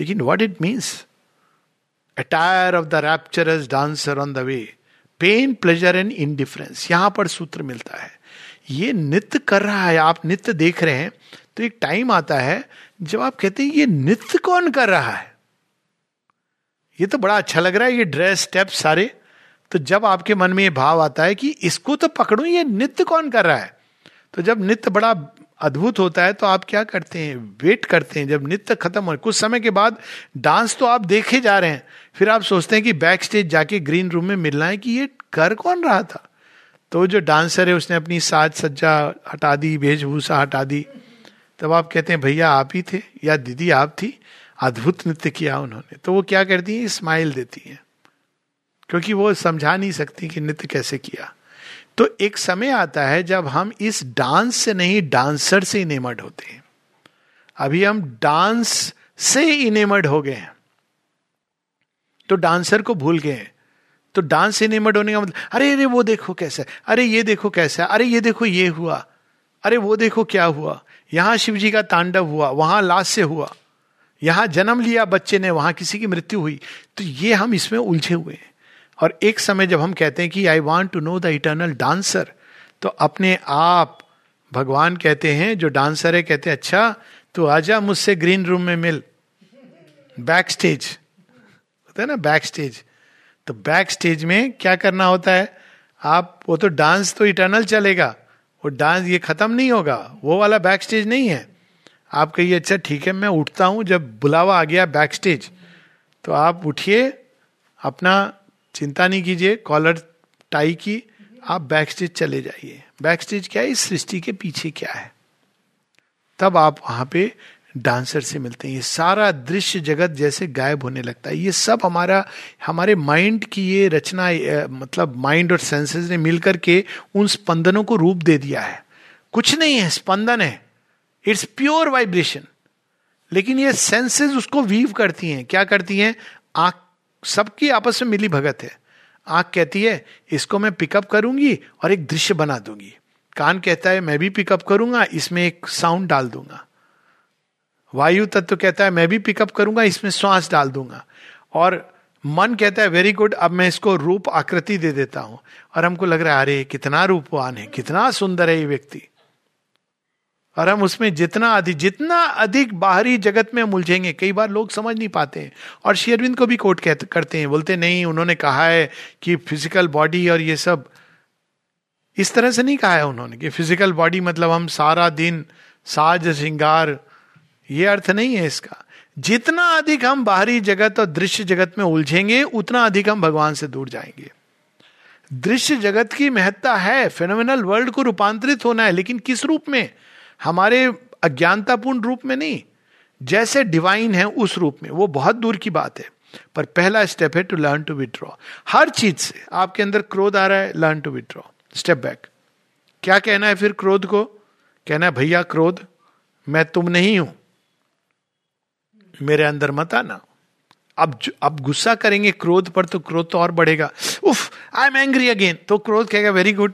Speaker 1: लेकिन what it means attire of the rapturous dancer on the way pain pleasure and indifference यहाँ पर सूत्र मिलता है। ये नित्य कर रहा है, आप नित्य देख रहे हैं तो एक टाइम आता है जब आप कहते हैं, ये नित्य कौन कर रहा है? ये तो बड़ा अच्छा लग रहा है, ये ड्रेस स्टेप सारे। तो जब आपके मन में ये भाव आता है कि इसको तो पकड़ू, ये नित्य कौन कर रहा है? तो जब नित्य बड़ा अद्भुत होता है तो आप क्या करते हैं? वेट करते हैं जब नृत्य खत्म हो। कुछ समय के बाद डांस तो आप देखे जा रहे हैं। फिर आप सोचते हैं कि बैक स्टेज जाके ग्रीन रूम में मिलना है कि ये कर कौन रहा था? तो जो डांसर है, उसने अपनी साज सज्जा हटा दी, वेशभूषा हटा दी। तब आप कहते हैं, भैया, आप ही थे या दीदी, आप थी? अद्भुत नृत्य किया उन्होंने। तो वो क्या करती है? स्माइल देती है। क्योंकि वो समझा नहीं सकती कि नृत्य कैसे किया। तो एक समय आता है जब हम इस डांस से नहीं, डांसर से इनेमर्ड होते हैं। अभी हम डांस से इनेमर्ड हो गए हैं। तो डांसर को भूल गए हैं। तो डांस इनेमर्ड होने का मतलब अरे अरे, वो देखो कैसा अरे, ये देखो कैसा अरे, ये देखो ये हुआ। अरे, वो देखो क्या हुआ। यहाँ शिव जी का तांडव हुआ, वहाँ लाश से हुआ। यहाँ जन्म लिया बच्चे ने, वहाँ किसी की मृत्यु हुई। तो ये हम इसमें उलझे हुए हैं। और एक समय जब हम कहते हैं कि I want to know the eternal dancer तो अपने आप भगवान कहते हैं, जो डांसर है, कहते हैं अच्छा तो आजा मुझसे ग्रीन रूम में मिल। बैक स्टेज होता है ना बैक स्टेज तो बैक स्टेज में क्या करना होता है? आप, वो तो डांस तो इटर्नल चलेगा। वो डांस ये खत्म नहीं होगा। वो वाला बैक स्टेज नहीं है। आप कहिए अच्छा ठीक है, मैं उठता हूँ जब बुलावा आ गया बैक स्टेज तो आप उठिए, अपना चिंता नहीं कीजिए कॉलर टाई की, आप बैक स्टेज चले जाइए। बैक स्टेज क्या है? इस सृष्टि के पीछे क्या है? तब आप वहाँ पे डांसर से मिलते हैं। ये सारा दृश्य जगत जैसे गायब होने लगता है। ये सब हमारा, हमारे माइंड की ये रचना मतलब माइंड और सेंसेस ने मिलकर के उन स्पंदनों को रूप दे दिया है। कुछ नहीं है, स्पंदन है। इट्स प्योर वाइब्रेशन लेकिन ये सेंसेस उसको वीव करती हैं। क्या करती हैं? आँख सबकी आपस में मिली भगत है। आँख कहती है, इसको मैं पिकअप करूँगी और एक दृश्य बना दूँगी। कान कहता है, मैं भी पिकअप करूँगा, इसमें एक साउंड डाल दूँगा। वायु तत्व कहता है, मैं भी पिकअप करूँगा, इसमें श्वास डाल दूँगा। और मन कहता है वेरी गुड अब मैं इसको रूप आकृति दे देता हूँ। और हमको लग रहा है, अरे, कितना रूपवान है, कितना सुंदर है ये व्यक्ति। और हम उसमें जितना अधिक जितना अधिक बाहरी जगत में उलझेंगे कई बार लोग समझ नहीं पाते हैं। और शेयरविंद को भी कोट करते हैं, बोलते, नहीं, उन्होंने कहा है कि फ़िज़िकल बॉडी और ये सब इस तरह से नहीं कहा है उन्होंने कि फ़िज़िकल बॉडी मतलब हम सारा दिन साज, श्रृंगार, ये अर्थ नहीं है इसका। जितना अधिक हम बाहरी जगत और दृश्य जगत में उलझेंगे, उतना अधिक हम भगवान से दूर जाएँगे। दृश्य जगत की महत्ता है फेनोमिनल वर्ल्ड को रूपांतरित होना है, लेकिन किस रूप में? हमारे अज्ञानतापूर्ण रूप में नहीं, जैसे डिवाइन है उस रूप में। वो बहुत दूर की बात है, पर पहला स्टेप है टू लर्न टू विड्रॉ हर चीज़ से आपके अंदर क्रोध आ रहा है learn to withdraw step back क्या कहना है फिर क्रोध को? कहना है, भैया, क्रोध, मैं तुम नहीं हूँ। मेरे अंदर मत आना। अब अब गुस्सा करेंगे क्रोध पर तो क्रोध तो और बढ़ेगा। उफ आई एम एंग्री अगेन तो क्रोध कहेगा वेरी गुड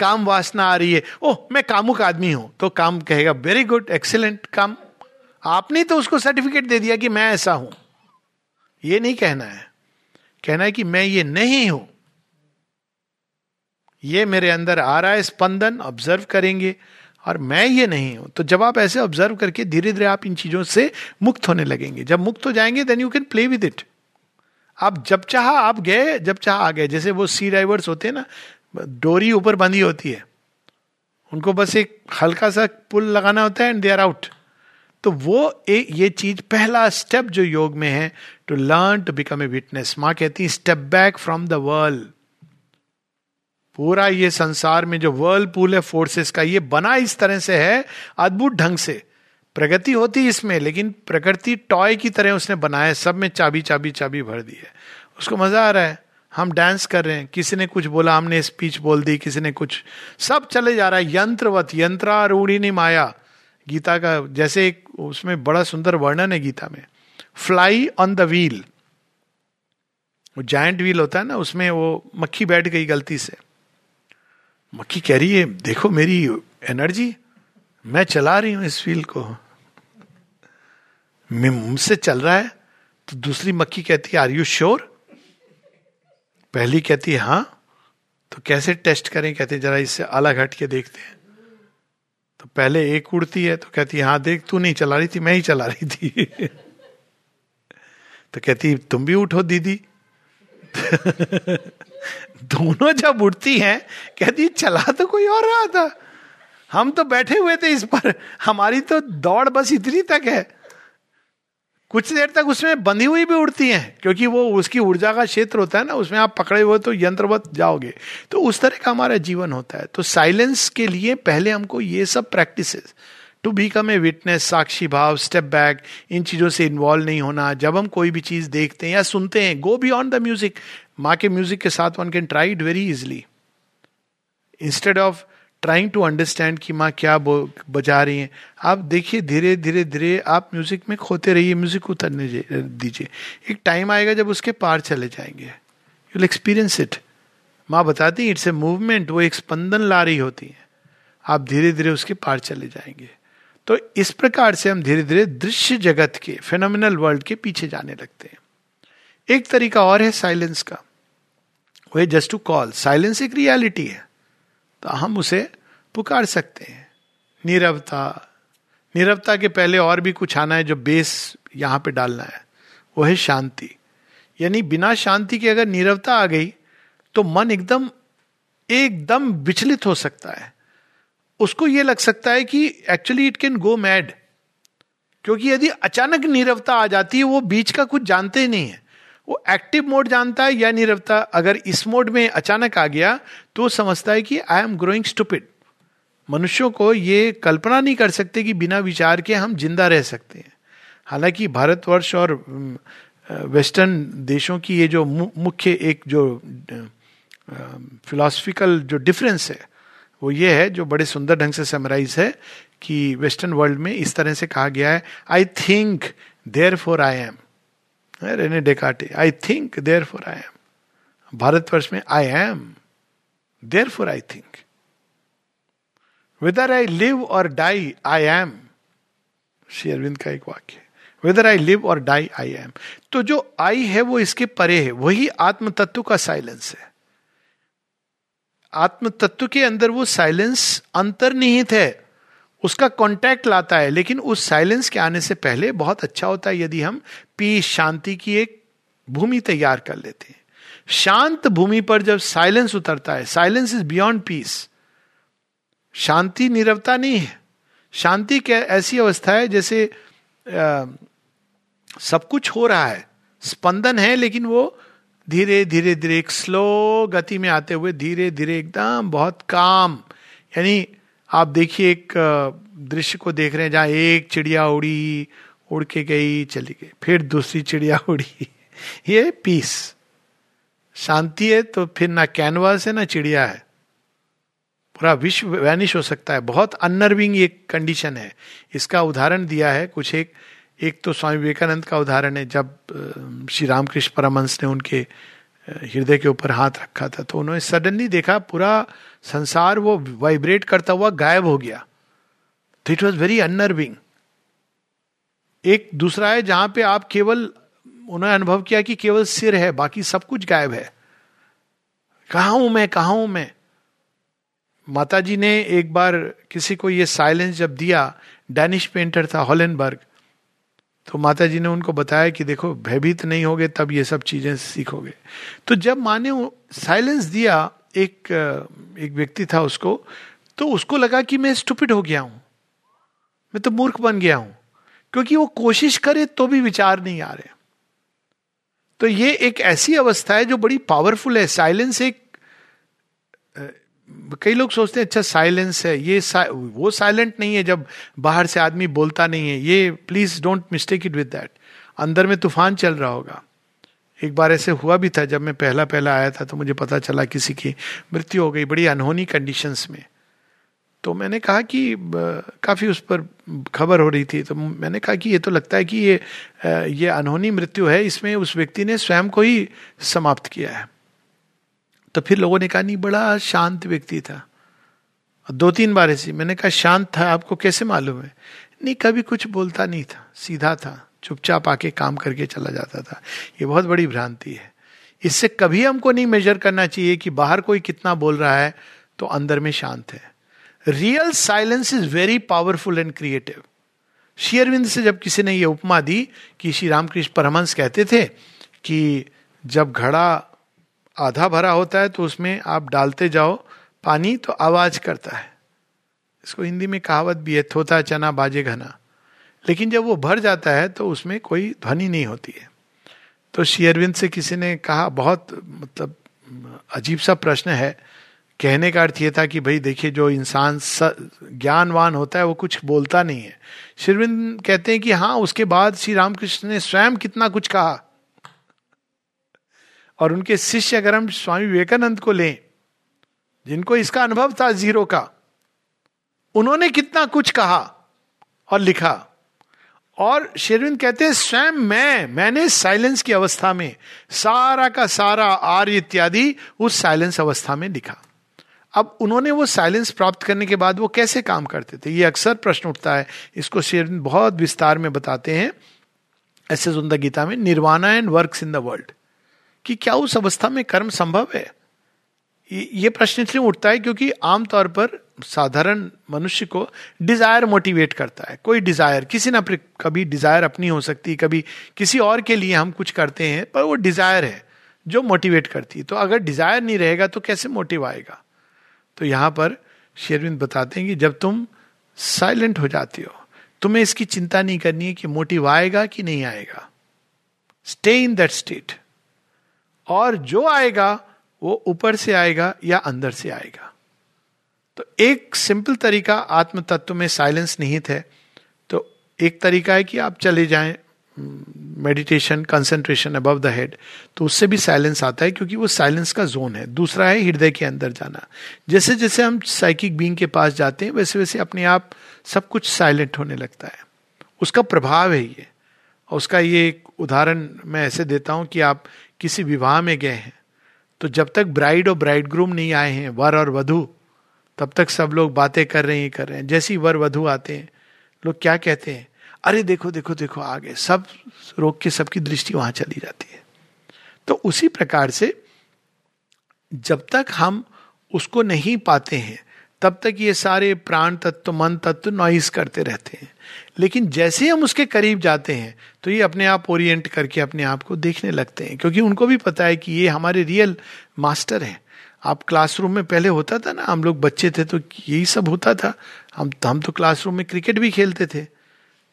Speaker 1: काम वासना आ रही है। ओह, मैं कामुक आदमी हूँ तो काम कहेगा वेरी गुड एक्सीलेंट काम। आपने तो उसको सर्टिफिकेट दे दिया कि मैं ऐसा हूँ। ये नहीं कहना है। कहना है कि मैं ये नहीं हूँ। ये मेरे अंदर आ रहा है स्पंदन ऑब्ज़र्व करेंगे, और मैं ये नहीं हूँ। तो जब आप ऐसे ऑब्ज़र्व करके धीरे धीरे आप इन चीज़ों से मुक्त होने लगेंगे। जब मुक्त हो जाएँगे then you can play with it आप जब चाह आप गए, जब चाह आ गए, जैसे वो सी डाइवर्स होते हैं ना डोरी ऊपर बंधी होती है। उनको बस एक हल्का सा पुल लगाना होता है एंड दे आर आउट तो वो एक ये चीज़ पहला स्टेप जो योग में है to learn to become a witness माँ कहती है step back from the world पूरा ये संसार में जो वर्ल्ड पूल है फोर्सेस का, ये बना इस तरह से है, अद्भुत ढंग से। प्रगति होती इसमें, लेकिन प्रकृति टॉय की तरह उसने बनाया, सब में चाबी चाबी चाबी भर दी है। उसको मज़ा आ रहा है। हम डांस कर रहे हैं। किसी ने कुछ बोला, हमने स्पीच बोल दी, किसी ने कुछ। सब चले जा रहा है। यंत्रवत यंत्रारूढ़ी माया। गीता का जैसे एक उसमें बड़ा सुंदर वर्णन है गीता में। फ्लाई ऑन द व्हील वो जायंट व्हील होता है ना, उसमें वो मक्खी बैठ गई गलती से। मक्खी कह रही है, देखो मेरी एनर्जी मैं चला रही हूँ इस व्हील को। मुझसे चल रहा है तो दूसरी मक्खी कहती है आर यू श्योर पहली कहती है हाँ तो कैसे टेस्ट करें? कहते जरा इससे अलग हट के देखते हैं। तो पहले एक उड़ती है तो कहती है हाँ देख, तू नहीं चला रही थी, मैं ही चला रही थी। तो कहती तुम भी उठो, दीदी। दोनों जब उठती हैं, कहती चला तो कोई और रहा था। हम तो बैठे हुए थे इस पर। हमारी तो दौड़ बस इतनी तक है। कुछ देर तक उसमें बंधी हुई भी उड़ती हैं, क्योंकि वो उसकी ऊर्जा का क्षेत्र होता है ना, उसमें आप पकड़े हुए तो यंत्रवत जाओगे। तो उस तरह का हमारा जीवन होता है। तो साइलेंस के लिए पहले हमको ये सब practice to become a witness साक्षी भाव स्टेप बैक इन चीज़ों से इन्वॉल्व नहीं होना, जब हम कोई भी चीज़ देखते हैं या सुनते हैं गो बियॉन्ड द म्यूज़िक माँ के म्यूज़िक के साथ one can try it very easily instead of trying to understand कि माँ क्या बजा रही हैं। आप देखिए, धीरे धीरे धीरे आप म्यूज़िक में खोते रहिए म्यूज़िक उतरने दीजिए। एक टाइम आएगा जब उसके पार चले जाएँगे। यू विल एक्सपीरियंस इट माँ बताती इट्स ए मूवमेंट वो एक स्पंदन ला रही होती है। आप धीरे धीरे उसके पार चले जाएँगे। तो इस प्रकार से हम धीरे धीरे दृश्य जगत के फेनोमिनल वर्ल्ड के पीछे जाने लगते हैं। एक तरीका और है साइलेंस का। वो है जस्ट टू कॉल साइलेंस एक रियलिटी है। तो हम उसे पुकार सकते हैं। नीरवता। नीरवता के पहले और भी कुछ आना है जो बेस यहाँ पे डालना है। वो है शांति। यानी बिना शांति के अगर नीरवता आ गई तो मन एकदम एकदम विचलित हो सकता है। उसको यह लग सकता है कि actually it can go mad क्योंकि यदि अचानक नीरवता आ जाती है, वो बीच का कुछ जानते ही नहीं है। वो एक्टिव मोड जानता है या नीरवता अगर इस मोड में अचानक आ गया तो समझता है कि आई एम ग्रोइंग स्टूपिड मनुष्यों को ये कल्पना नहीं कर सकते कि बिना विचार के हम ज़िंदा रह सकते हैं। हालाँकि भारतवर्ष और वेस्टर्न देशों की ये जो मुख्य एक जो फिलोसफिकल जो डिफरेंस है, वो ये है, जो बड़े सुंदर ढंग से समराइज है कि वेस्टर्न वर्ल्ड में इस तरह से कहा गया है I think therefore I am Rene Descartes I think therefore I am Bharatvarsha में I am therefore I think whether I live और die I am Shri Aurobindo का एक वाक्य वेदर आई लिव और डाई आई एम तो जो आई है, वो इसके परे है। वही आत्म तत्व का साइलेंस है। आत्म तत्व के अंदर वो साइलेंस अंतर्निहित है। उसका कांटेक्ट लाता है लेकिन उस साइलेंस के आने से पहले बहुत अच्छा होता है यदि हम पीस शांति की एक भूमि तैयार कर लेते हैं। शांत भूमि पर जब साइलेंस उतरता है साइलेंस इज़ बियॉन्ड पीस शांति निरवता नहीं है। शांति ऐसी अवस्था है जैसे आ, सब कुछ हो रहा है स्पंदन है लेकिन वो धीरे धीरे धीरे एक स्लो गति में आते हुए धीरे धीरे एकदम बहुत काम यानी आप देखिए एक दृश्य को देख रहे हैं जहाँ एक चिड़िया उड़ी, उड़ के गई, चली गई। फिर दूसरी चिड़िया उड़ी। ये पीस शांति है तो फिर ना कैनवास है, ना चिड़िया है। पूरा विश्व वैनिश हो सकता है। बहुत अनर्विंग एक कंडीशन है। इसका उदाहरण दिया है कुछ एक एक तो स्वामी विवेकानंद का उदाहरण है जब श्री रामकृष्ण परमंश ने उनके हृदय के ऊपर हाथ रखा था। तो उन्होंने सडनली देखा, पूरा संसार वो वाइब्रेट करता हुआ गायब हो गया। तो इट वॉज़ वेरी अनर्विंग एक दूसरा है, जहाँ पे आप केवल, उन्होंने अनुभव किया कि केवल सिर है, बाकी सब कुछ गायब है। कहा हूँ मैं, कहा हूँ मैं? माता जी ने एक बार किसी को ये साइलेंस जब दिया डैनिश पेंटर था हॉलेनबर्ग तो माता जी ने उनको बताया कि देखो, भयभीत नहीं होगे, तब ये सब चीज़ें सीखोगे। तो जब माँ ने साइलेंस दिया, एक एक व्यक्ति था उसको तो उसको लगा कि मैं स्टूपिड हो गया हूँ। मैं तो मूर्ख बन गया हूँ। क्योंकि वो कोशिश करे तो भी विचार नहीं आ रहे। तो ये एक ऐसी अवस्था है जो बड़ी पावरफुल है। साइलेंस एक कई लोग सोचते हैं अच्छा साइलेंस है ये सा, वो साइलेंट नहीं है जब बाहर से आदमी बोलता नहीं है। ये please don't mistake it with that अंदर में तूफ़ान चल रहा होगा। एक बार ऐसे हुआ भी था जब मैं पहला पहला आया था तो मुझे पता चला किसी की मृत्यु हो गई बड़ी अनहोनी कंडीशंस में। तो मैंने कहा कि काफ़ी उस पर खबर हो रही थी। तो मैंने कहा कि ये तो लगता है कि ये ये अनहोनी मृत्यु है इसमें उस व्यक्ति ने स्वयं को ही समाप्त किया है। तो फिर लोगों ने कहा, नहीं, बड़ा शांत व्यक्ति था। दो तीन बार ऐसी, मैंने कहा, शांत था, आपको कैसे मालूम है? नहीं, कभी कुछ बोलता नहीं था, सीधा था, चुपचाप आके काम करके चला जाता था। ये बहुत बड़ी भ्रांति है। इससे कभी हमको नहीं मेजर करना चाहिए कि बाहर कोई कितना बोल रहा है तो अंदर में शांत है। Real silence is very powerful and creative शेयरविंद से जब किसी ने यह उपमा दी कि श्री रामकृष्ण परमहंस कहते थे कि जब घड़ा आधा भरा होता है तो उसमें आप डालते जाओ, पानी तो आवाज़ करता है। इसको हिंदी में कहावत भी है थोता चना, बाजे, घना। लेकिन जब वो भर जाता है तो उसमें कोई ध्वनि नहीं होती है। तो शेयरविंद से किसी ने कहा, बहुत मतलब अजीब सा प्रश्न है। कहने का अर्थ ये था कि भाई देखिए, जो इंसान ज्ञानवान होता है, वो कुछ बोलता नहीं है। शेरविंद कहते हैं कि हाँ उसके बाद श्री रामकृष्ण ने स्वयं कितना कुछ कहा। और उनके शिष्य अगर हम स्वामी विवेकानंद को लें, जिनको इसका अनुभव था ज़ीरो का, उन्होंने कितना कुछ कहा और लिखा। और शेरविंद कहते हैं, स्वयं मैं, मैंने साइलेंस की अवस्था में सारा का सारा आर्य इत्यादि उस साइलेंस अवस्था में लिखा। अब उन्होंने वो साइलेंस प्राप्त करने के बाद वो कैसे काम करते थे? ये अक्सर प्रश्न उठता है। इसको शेरविंद बहुत विस्तार में बताते हैं। ऐसे सुंदर गीता में nirvana and work in the world. कि क्या उस अवस्था में कर्म संभव है? ये प्रश्न इसलिए उठता है क्योंकि आमतौर पर साधारण मनुष्य को डिज़ायर मोटिवेट करता है। कोई डिज़ायर किसी ना कभी डिज़ायर अपनी हो सकती, कभी किसी और के लिए हम कुछ करते हैं, पर वो डिज़ायर है, जो मोटिवेट करती है। तो अगर डिज़ायर नहीं रहेगा तो कैसे मोटिव आएगा? तो यहाँ पर शेरविंद बताते हैं कि जब तुम साइलेंट हो जाती हो, तुम्हें इसकी चिंता नहीं करनी है कि मोटिव आएगा कि नहीं आएगा। स्टे इन दैट स्टेट और जो आएगा, वो ऊपर से आएगा या अंदर से आएगा। तो एक सिंपल तरीका आत्म तत्व में साइलेंस निहित है। तो एक तरीका है कि आप चले जाएँ meditation concentration above the head तो उससे भी साइलेंस आता है क्योंकि वो साइलेंस का जोन है। दूसरा है हृदय के अंदर जाना। जैसे जैसे हम साइकिक बींग के पास जाते हैं वैसे वैसे अपने आप सब कुछ साइलेंट होने लगता है। उसका प्रभाव है ये। और उसका ये एक उदाहरण मैं ऐसे देता हूँ कि आप किसी विवाह में गए हैं तो जब तक ब्राइड और ब्राइड ग्रूम नहीं आए हैं, वर और वधु, तब तक सब लोग बातें कर रहे हैं कर रहे हैं। जैसी वर वधु आते हैं, लोग क्या कहते हैं? अरे देखो देखो देखो, आगे सब रोक के, सबकी दृष्टि वहाँ चली जाती है। तो उसी प्रकार से जब तक हम उसको नहीं पाते हैं तब तक ये सारे प्राण तत्व, मन तत्व नॉइस करते रहते हैं। लेकिन जैसे ही हम उसके करीब जाते हैं तो ये अपने आप ओरिएंट करके अपने आप को देखने लगते हैं। क्योंकि उनको भी पता है कि ये हमारे रियल मास्टर हैं। आप क्लासरूम में पहले होता था ना, हम लोग बच्चे थे तो यही सब होता था। हम हम तो क्लासरूम में क्रिकेट भी खेलते थे।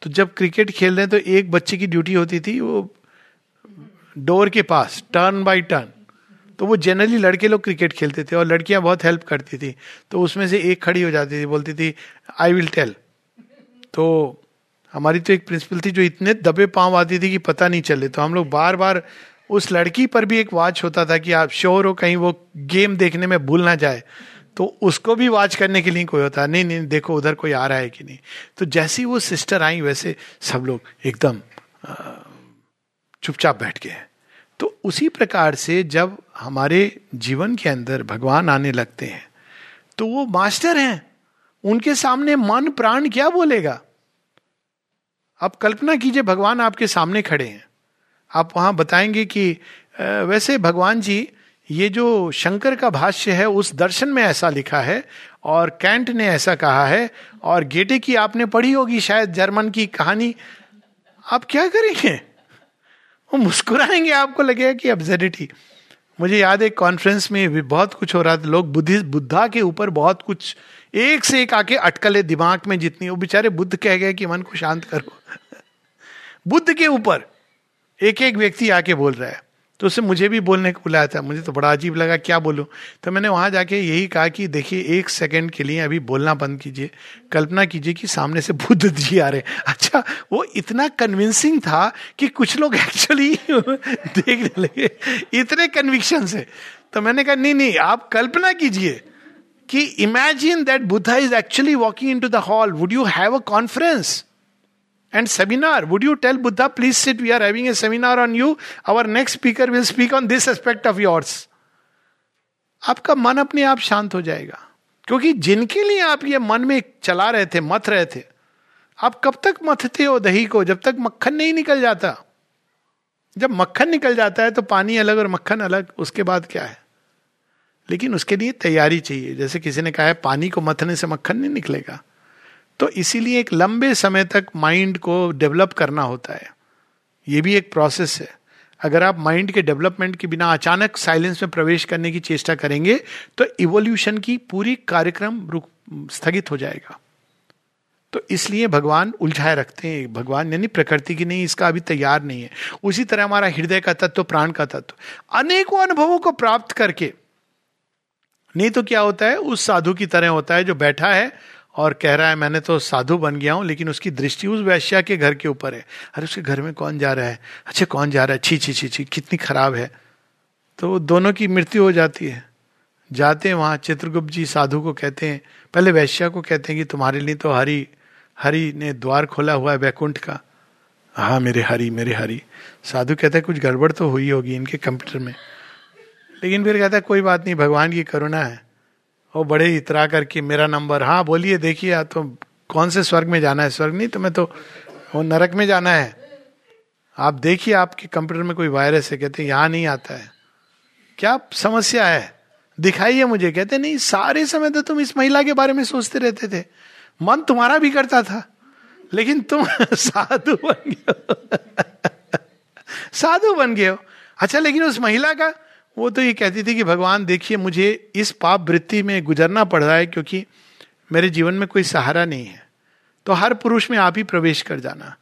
Speaker 1: तो जब क्रिकेट खेल रहे हैं तो एक बच्चे की ड्यूटी होती थी, वो डोर के पास, टर्न बाय टर्न। तो वो जनरली लड़के लोग क्रिकेट खेलते थे और लड़कियाँ बहुत हेल्प करती थी। तो उसमें से एक खड़ी हो जाती थी, बोलती थी आई विल टेल तो हमारी तो एक प्रिंसिपल थी जो इतने दबे पाँव आती थी कि पता नहीं चले। तो हम लोग बार बार उस लड़की पर भी एक वॉच होता था कि आप श्योर हो कहीं वो गेम देखने में भूल ना जाए। तो उसको भी वॉच करने के लिए कोई होता, नहीं नहीं, देखो उधर कोई आ रहा है कि नहीं? तो जैसी वो सिस्टर आई, वैसे सब लोग एकदम चुपचाप बैठ गए तो उसी प्रकार से जब हमारे जीवन के अंदर भगवान आने लगते हैं तो वो मास्टर हैं। उनके सामने मन प्राण क्या बोलेगा? आप कल्पना कीजिए, भगवान आपके सामने खड़े हैं। आप वहाँ बताएँगे कि वैसे भगवान जी, ये जो शंकर का भाष्य है, उस दर्शन में ऐसा लिखा है और कैंट ने ऐसा कहा है और गेटे की आपने पढ़ी होगी शायद जर्मन की कहानी। आप क्या करेंगे? वो मुस्कुराएँगे आपको लगेगा कि अब्जर्डिटी मुझे याद है कॉन्फ्रेंस में भी बहुत कुछ हो रहा था। लोग बुद्धिस्ट बुद्धा के ऊपर बहुत कुछ एक से एक आके अटकले दिमाग में जितनी, वो बेचारे बुद्ध कह गए कि मन को शांत करो। बुद्ध के ऊपर एक एक व्यक्ति आके बोल रहा है। तो उससे मुझे भी बोलने को बुलाया था। मुझे तो बड़ा अजीब लगा, क्या बोलूँ? तो मैंने वहाँ जाके यही कहा कि देखिए, एक सेकंड के लिए अभी बोलना बंद कीजिए। कल्पना कीजिए कि सामने से बुद्ध जी आ रहे अच्छा वो इतना कन्विंसिंग था कि कुछ लोग एक्चुअली देखने लगे। इतने कन्विक्शन से तो मैंने कहा, नहीं नहीं, आप कल्पना कीजिए कि imagine that Buddha is actually walking into the hall would you have a conference and seminar. Would you tell Buddha, please sit, we are having a seminar on you. Our next speaker will speak on this aspect of yours. आपका मन अपने आप शांत हो जाएगा क्योंकि जिनके लिए आप ये मन में चला रहे थे मथ रहे थे आप कब तक मथते हो दही को जब तक मक्खन नहीं निकल जाता जब मक्खन निकल जाता है तो पानी अलग और मक्खन अलग उसके बाद क्या है लेकिन उसके लिए तैयारी चाहिए जैसे किसी ने कहा है पानी को मथने से मक्खन नहीं निकलेगा तो इसीलिए एक लंबे समय तक माइंड को डेवलप करना होता है। ये भी एक प्रोसेस है। अगर आप माइंड के डेवलपमेंट के बिना अचानक साइलेंस में प्रवेश करने की चेष्टा करेंगे तो इवोल्यूशन की पूरी कार्यक्रम रुक, स्थगित हो जाएगा। तो इसलिए भगवान उलझाए रखते हैं। भगवान यानी प्रकृति की नहीं, इसका अभी तैयार नहीं है। उसी तरह हमारा हृदय का तत्व, प्राण का तत्व। अनेकों अनुभवों को प्राप्त करके, नहीं तो क्या होता है? उस साधु की तरह होता है जो बैठा है और कह रहा है, मैंने तो साधु बन गया हूँ, लेकिन उसकी दृष्टि उस वैश्या के घर के ऊपर है। अरे, उसके घर में कौन जा रहा है? अच्छा कौन जा रहा है? छी छी छी छी, कितनी खराब है। तो दोनों की मृत्यु हो जाती है। जाते हैं वहाँ, चित्रगुप्त जी साधु को कहते हैं, पहले वैश्या को कहते हैं कि तुम्हारे लिए तो हरि हरि ने द्वार खोला हुआ है वैकुंठ का। हाँ मेरे हरि मेरे हरि। साधु कहते हैं, कुछ गड़बड़ तो हुई होगी इनके कंप्यूटर में। लेकिन फिर कहता है, कोई बात नहीं, भगवान की करुणा है। वो बड़े इतरा करके मेरा नंबर। हाँ बोलिए, देखिए तो कौन से स्वर्ग में जाना है? स्वर्ग नहीं तो मैं तो वो नरक में जाना है। आप देखिए, आपके कंप्यूटर में कोई वायरस है, कहते यहाँ नहीं आता है। क्या समस्या है? दिखाइए मुझे, कहते नहीं, सारे समय तो तुम इस महिला के बारे में सोचते रहते थे। मन तुम्हारा भी करता था, लेकिन तुम साधु बन गए साधु बन गए हो। अच्छा लेकिन उस महिला का वो तो ये कहती थी कि भगवान, देखिए, मुझे इस पाप वृत्ति में गुजरना पड़ रहा है क्योंकि मेरे जीवन में कोई सहारा नहीं है। तो हर पुरुष में आप ही प्रवेश कर जाना।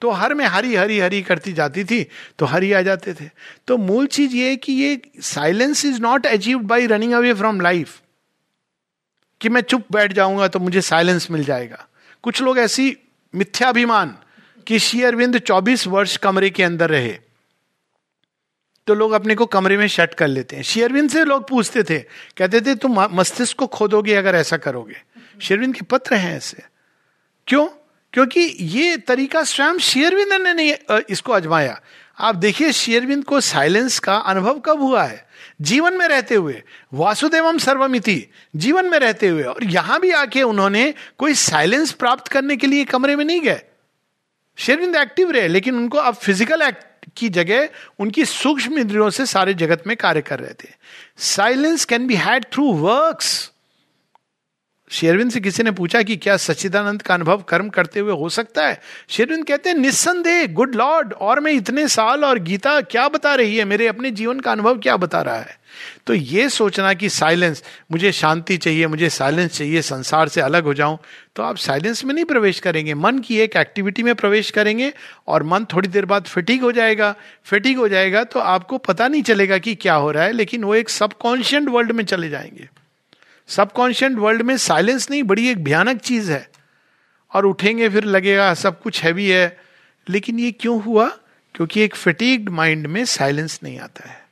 Speaker 1: तो हर में हरी हरी हरी करती जाती थी तो हरी आ जाते थे। तो मूल चीज़ ये है कि ये silence is not achieve by running away from life. कि मैं चुप बैठ जाऊँगा तो मुझे साइलेंस मिल जाएगा। कुछ लोग ऐसी मिथ्याभिमान कि शेयरविंद 24 वर्ष कमरे के अंदर रहे। तो लोग अपने को कमरे में शट कर लेते हैं। शेयरविंद से लोग पूछते थे, कहते थे, तुम मस्तिष्क को खोदोगे अगर ऐसा करोगे? शेयरविंद के पत्र हैं ऐसे। क्यों? क्योंकि ये तरीका स्वयं शेयरविंद ने नहीं इसको अजमाया। आप देखिए शेयरविंद को साइलेंस का अनुभव कब हुआ है? जीवन में रहते हुए, वासुदेवम सर्वमिति, जीवन में रहते हुए। और यहाँ भी आके उन्होंने कोई साइलेंस प्राप्त करने के लिए कमरे में नहीं गए। शेरविंद एक्टिव रहे, लेकिन उनको अब फ़िज़िकल एक्ट की जगह उनकी सूक्ष्म इंद्रियों से सारे जगत में कार्य कर रहे थे। Silence can be had through works शेरविंद से किसी ने पूछा कि क्या सच्चिदानंद का अनुभव कर्म करते हुए हो सकता है? शेरविंद कहते हैं, निस्संदेह गुड लॉर्ड और मैं इतने साल और गीता क्या बता रही है? मेरे अपने जीवन का अनुभव क्या बता रहा है? तो ये सोचना कि साइलेंस, मुझे शांति चाहिए, मुझे साइलेंस चाहिए, संसार से अलग हो जाऊँ तो आप साइलेंस में नहीं प्रवेश करेंगे। मन की एक एक्टिविटी में प्रवेश करेंगे और मन थोड़ी देर बाद फिटिक हो जाएगा। फिटिक हो जाएगा तो आपको पता नहीं चलेगा कि क्या हो रहा है, लेकिन वो एक सबकॉन्शियंट वर्ल्ड में चले जाएँगे। सबकॉन्शियंट वर्ल्ड में साइलेंस नहीं, बड़ी एक भयानक चीज़ है। और उठेंगे फिर लगेगा, सब कुछ हैवी है। लेकिन ये क्यों हुआ? क्योंकि एक फिटिक्ड माइंड में साइलेंस नहीं आता है।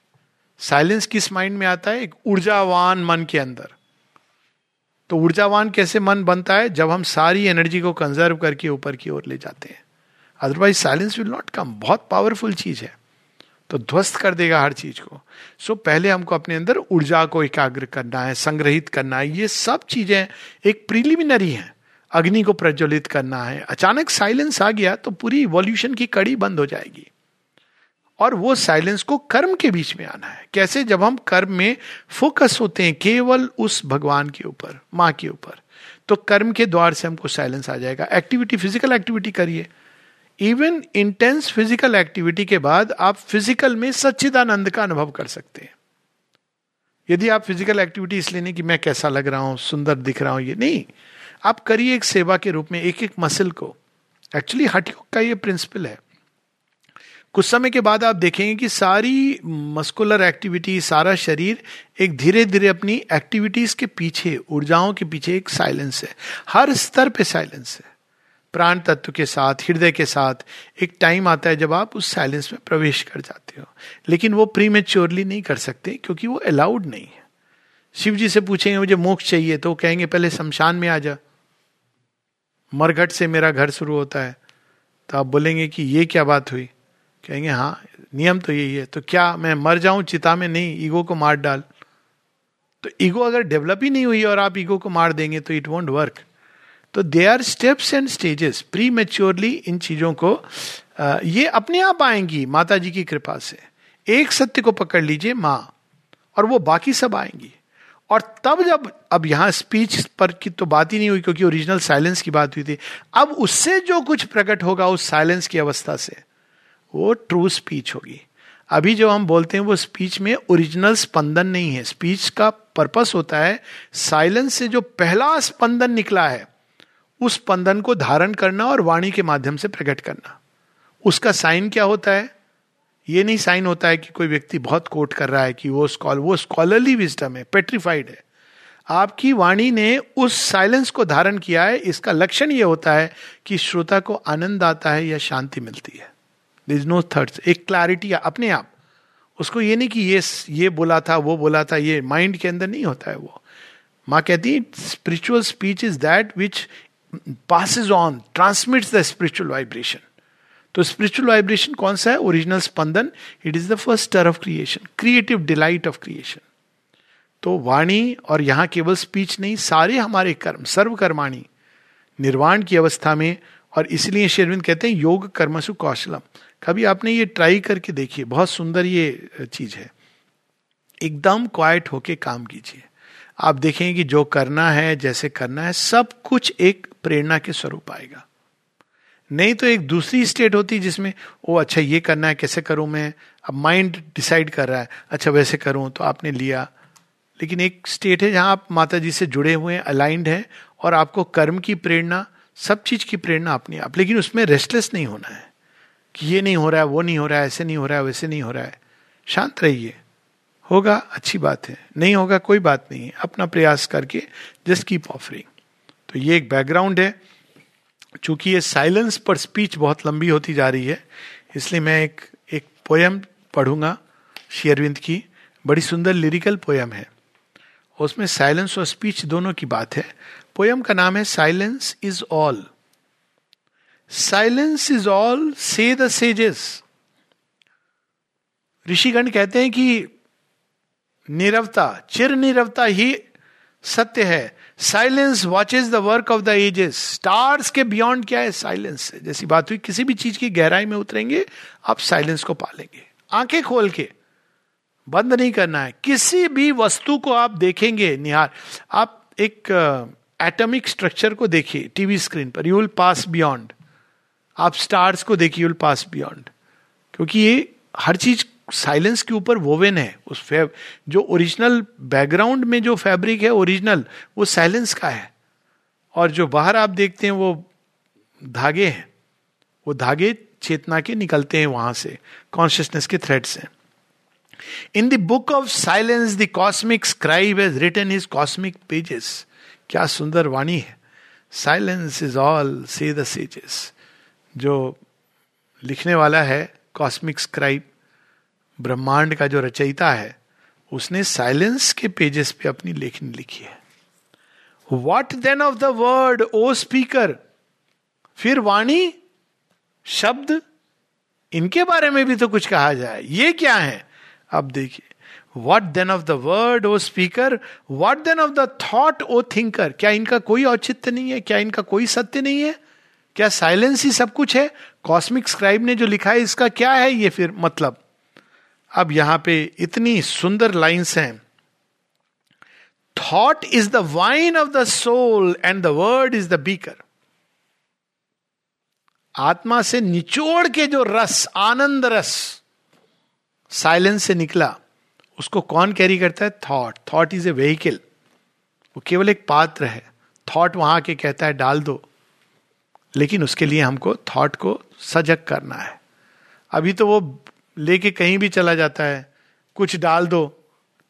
Speaker 1: साइलेंस किस माइंड में आता है? एक ऊर्जावान मन के अंदर। तो ऊर्जावान कैसे मन बनता है? जब हम सारी एनर्जी को कंजर्व करके ऊपर की ओर ले जाते हैं। Otherwise silence will not come बहुत पावरफुल चीज़ है। तो ध्वस्त कर देगा हर चीज़ को। सो so, पहले हमको अपने अंदर ऊर्जा को एकाग्र करना है संग्रहित करना है। ये सब चीज़ें एक प्रिलिमिनरी है। अग्नि को प्रज्वलित करना है। अचानक साइलेंस आ गया तो पूरी इवोल्यूशन की कड़ी बंद हो जाएगी। और वो साइलेंस को कर्म के बीच में आना है। कैसे? जब हम कर्म में फोकस होते हैं केवल उस भगवान के ऊपर माँ के ऊपर तो कर्म के द्वार से हमको साइलेंस आ जाएगा। एक्टिविटी फ़िज़िकल एक्टिविटी करिए। इवन इंटेंस फ़िज़िकल एक्टिविटी के बाद आप फ़िज़िकल में सच्चिदानंद का अनुभव कर सकते हैं। यदि आप फ़िज़िकल एक्टिविटी इसलिए नहीं कि मैं कैसा लग रहा हूँ, सुंदर दिख रहा हूँ, ये नहीं। आप करिए एक सेवा के रूप में एक एक मसल को एक्चुअली हटयोग का ये प्रिंसिपल है। कुछ समय के बाद आप देखेंगे कि सारी मस्कुलर एक्टिविटी सारा शरीर एक धीरे धीरे अपनी एक्टिविटीज़ के पीछे, ऊर्जाओं के पीछे एक साइलेंस है। हर स्तर पे साइलेंस है। प्राण तत्व के साथ, हृदय के साथ एक टाइम आता है जब आप उस साइलेंस में प्रवेश कर जाते हो। लेकिन वो प्री मेच्योरली नहीं कर सकते क्योंकि वो अलाउड नहीं है। शिव जी से पूछेंगे, मुझे मोक्ष चाहिए। तो कहेंगे, पहले शमशान में आ जा। मरघट से मेरा घर शुरू होता है। तो आप बोलेंगे कि ये क्या बात हुई? कहेंगे हाँ नियम तो यही है। तो क्या मैं मर जाऊँ चिता में? नहीं, ईगो को मार डाल। तो ईगो अगर डेवलप ही नहीं हुई और आप ईगो को मार देंगे तो इट वोंट वर्क तो they are steps and stages prematurely इन चीज़ों को ये अपने आप आएँगी माता जी की कृपा से। एक सत्य को पकड़ लीजिए, माँ, और वो बाकी सब आएँगी। और तब जब, अब यहाँ स्पीच पर की तो बात ही नहीं हुई क्योंकि ओरिजिनल साइलेंस की बात हुई थी। अब उससे जो कुछ प्रकट होगा उस साइलेंस की अवस्था से, वो ट्रू स्पीच होगी। अभी जो हम बोलते हैं वो स्पीच में ओरिजिनल स्पंदन नहीं है। स्पीच का पर्पस होता है साइलेंस से जो पहला स्पंदन निकला है उस स्पंदन को धारण करना और वाणी के माध्यम से प्रकट करना। उसका साइन क्या होता है? ये नहीं साइन होता है कि कोई व्यक्ति बहुत कोट कर रहा है कि वो स्कॉल, वो स्कॉलरली विजडम है, पेट्रीफाइड है। आपकी वाणी ने उस साइलेंस को धारण किया है, इसका लक्षण ये होता है कि श्रोता को आनंद आता है या शांति मिलती है। इज़ नो थर्ड्स एक क्लैरिटी अपने आप। उसको ये नहीं कि ये ये बोला था, वो बोला था, ये माइंड के अंदर नहीं होता है वो। माँ कहती spiritual speech is that which passes on transmits the spiritual vibration तो स्पिरिचुअल वाइब्रेशन कौन सा है? Original Spandan it is the first stir of creation creative delight of creation तो वाणी और यहाँ केवल स्पीच नहीं, सारे हमारे कर्म सर्व कर्माणी निर्वाण की अवस्था में और इसलिए शेरविंद कहते हैं, योग कर्मसु कौशलम। कभी आपने ये ट्राई करके देखिए, बहुत सुंदर ये चीज़ है। एकदम क्वाइट होके काम कीजिए। आप देखेंगे कि जो करना है, जैसे करना है, सब कुछ एक प्रेरणा के स्वरूप आएगा। नहीं तो एक दूसरी स्टेट होती जिसमें, ओ अच्छा ये करना है, कैसे करूँ मैं? अब माइंड डिसाइड कर रहा है अच्छा वैसे करूँ तो आपने लिया। लेकिन एक स्टेट है जहाँ आप माता जी से जुड़े हुए हैं अलाइंड हैं, और आपको कर्म की प्रेरणा, सब चीज़ की प्रेरणा अपनी आप। लेकिन उसमें रेस्टलेस नहीं होना है कि ये नहीं हो रहा है, वो नहीं हो रहा है, ऐसे नहीं हो रहा है, वैसे नहीं हो रहा है। शांत रहिए। होगा, अच्छी बात है। नहीं होगा, कोई बात नहीं है। अपना प्रयास करके जस्ट कीप ऑफरिंग तो ये एक बैकग्राउंड है। चूँकि ये साइलेंस पर स्पीच बहुत लंबी होती जा रही है, इसलिए मैं एक एक पोयम पढ़ूँगा शेयरविंद की। बड़ी सुंदर लिरिकल पोयम है। उसमें साइलेंस और स्पीच दोनों की बात है। पोयम का नाम है silence is all silence is all say the sages ऋषिगण कहते हैं कि निरवता चिर निरवता ही सत्य है। Silence watches the work of the ages stars के बियॉन्ड क्या है? साइलेंस जैसी बात हुई किसी भी चीज़ की गहराई में उतरेंगे आप साइलेंस को पालेंगे। आँखें खोल के। बंद नहीं करना है। किसी भी वस्तु को आप देखेंगे निहार। आप एक एटॉमिक uh, स्ट्रक्चर को देखिए टीवी स्क्रीन पर। यू विल पास बियॉन्ड आप स्टार्स को देखिए यू विल पास बियॉन्ड क्योंकि ये हर चीज़ साइलेंस के ऊपर वोवेन है, उस फैब, जो ओरिजिनल बैकग्राउंड में जो फैब्रिक है, ओरिजिनल, वो साइलेंस का है। और जो बाहर आप देखते हैं, वो धागे हैं। वो धागे चेतना के निकलते हैं वहाँ से कॉन्शियसनेस के थ्रेड से in the book of silence the cosmic scribe has written his cosmic pages क्या सुंदर वाणी है। Silence is all say the sages जो लिखने वाला है कॉस्मिक स्क्राइब ब्रह्मांड का जो रचयिता है, उसने साइलेंस के पेजेस पे अपनी लेखनी लिखी है। What then of the word O speaker फिर वाणी, शब्द, इनके बारे में भी तो कुछ कहा जाए। ये क्या है? अब देखिए। What then of the word O speaker what then of the thought O thinker क्या इनका कोई औचित्य नहीं है? क्या इनका कोई सत्य नहीं है? क्या साइलेंस ही सब कुछ है? कॉस्मिक स्क्राइब ने जो लिखा है, इसका क्या है? ये फिर मतलब। अब यहाँ पे इतनी सुंदर लाइन्स हैं। Thought is the wine of the soul and the word is the beaker आत्मा से निचोड़ के जो रस, आनंद रस साइलेंस से निकला, उसको कौन कैरी करता है? Thought thought is a vehicle वो केवल एक पात्र है। थॉट वहाँ के कहता है, डाल दो। लेकिन उसके लिए हमको थॉट को सजग करना है। अभी तो वो लेके कहीं भी चला जाता है, कुछ डाल दो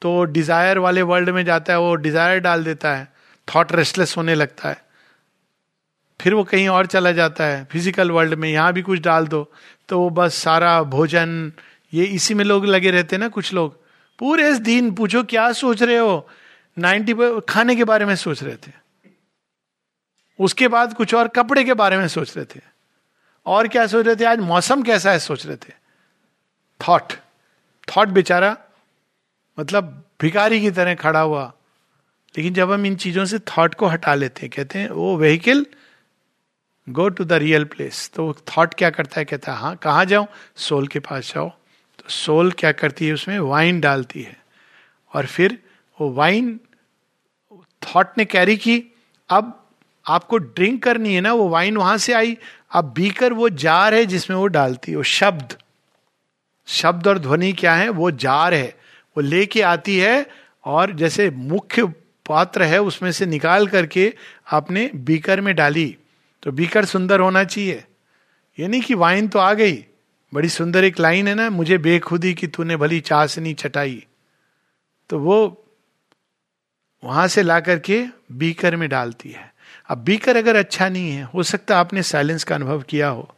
Speaker 1: तो डिज़ायर वाले वर्ल्ड में जाता है, वो डिज़ायर डाल देता है थॉट रेस्टलेस होने लगता है। फिर वो कहीं और चला जाता है फ़िज़िकल वर्ल्ड में, यहाँ भी कुछ डाल दो तो वो बस सारा भोजन, ये इसी में लोग लगे रहते हैं ना कुछ लोग। पूरे दिन पूछो, क्या सोच रहे हो? नाइन्टी खाने के बारे में सोच रहे थे। उसके बाद कुछ और कपड़े के बारे में सोच रहे थे। और क्या सोच रहे थे? आज मौसम कैसा है, सोच रहे थे। थॉट थॉट बेचारा मतलब भिकारी की तरह खड़ा हुआ। लेकिन जब हम इन चीज़ों से थॉट को हटा लेते हैं, कहते हैं वो vehicle go to the real place तो थॉट क्या करता है? कहता है हाँ कहाँ जाऊँ? सोल के पास जाओ। तो सोल क्या करती है उसमें? वाइन डालती है। और फिर वो वाइन थॉट ने कैरी की। अब आपको ड्रिंक करनी है ना, वो वाइन वहाँ से आई। अब बीकर वो जार है जिसमें वो डालती है, वो शब्द। शब्द और ध्वनि क्या है? वो जार है। वो लेके आती है और जैसे मुख्य पात्र है, उसमें से निकाल करके आपने बीकर में डाली। तो बीकर सुंदर होना चाहिए। ये नहीं कि वाइन तो आ गई। बड़ी सुंदर एक लाइन है ना, मुझे बेखुदी कि तूने भली चाशनी चटाई तो वो वहाँ से ला करके बीकर में डालती है। अब बीकर अगर अच्छा नहीं है, हो सकता आपने साइलेंस का अनुभव किया हो,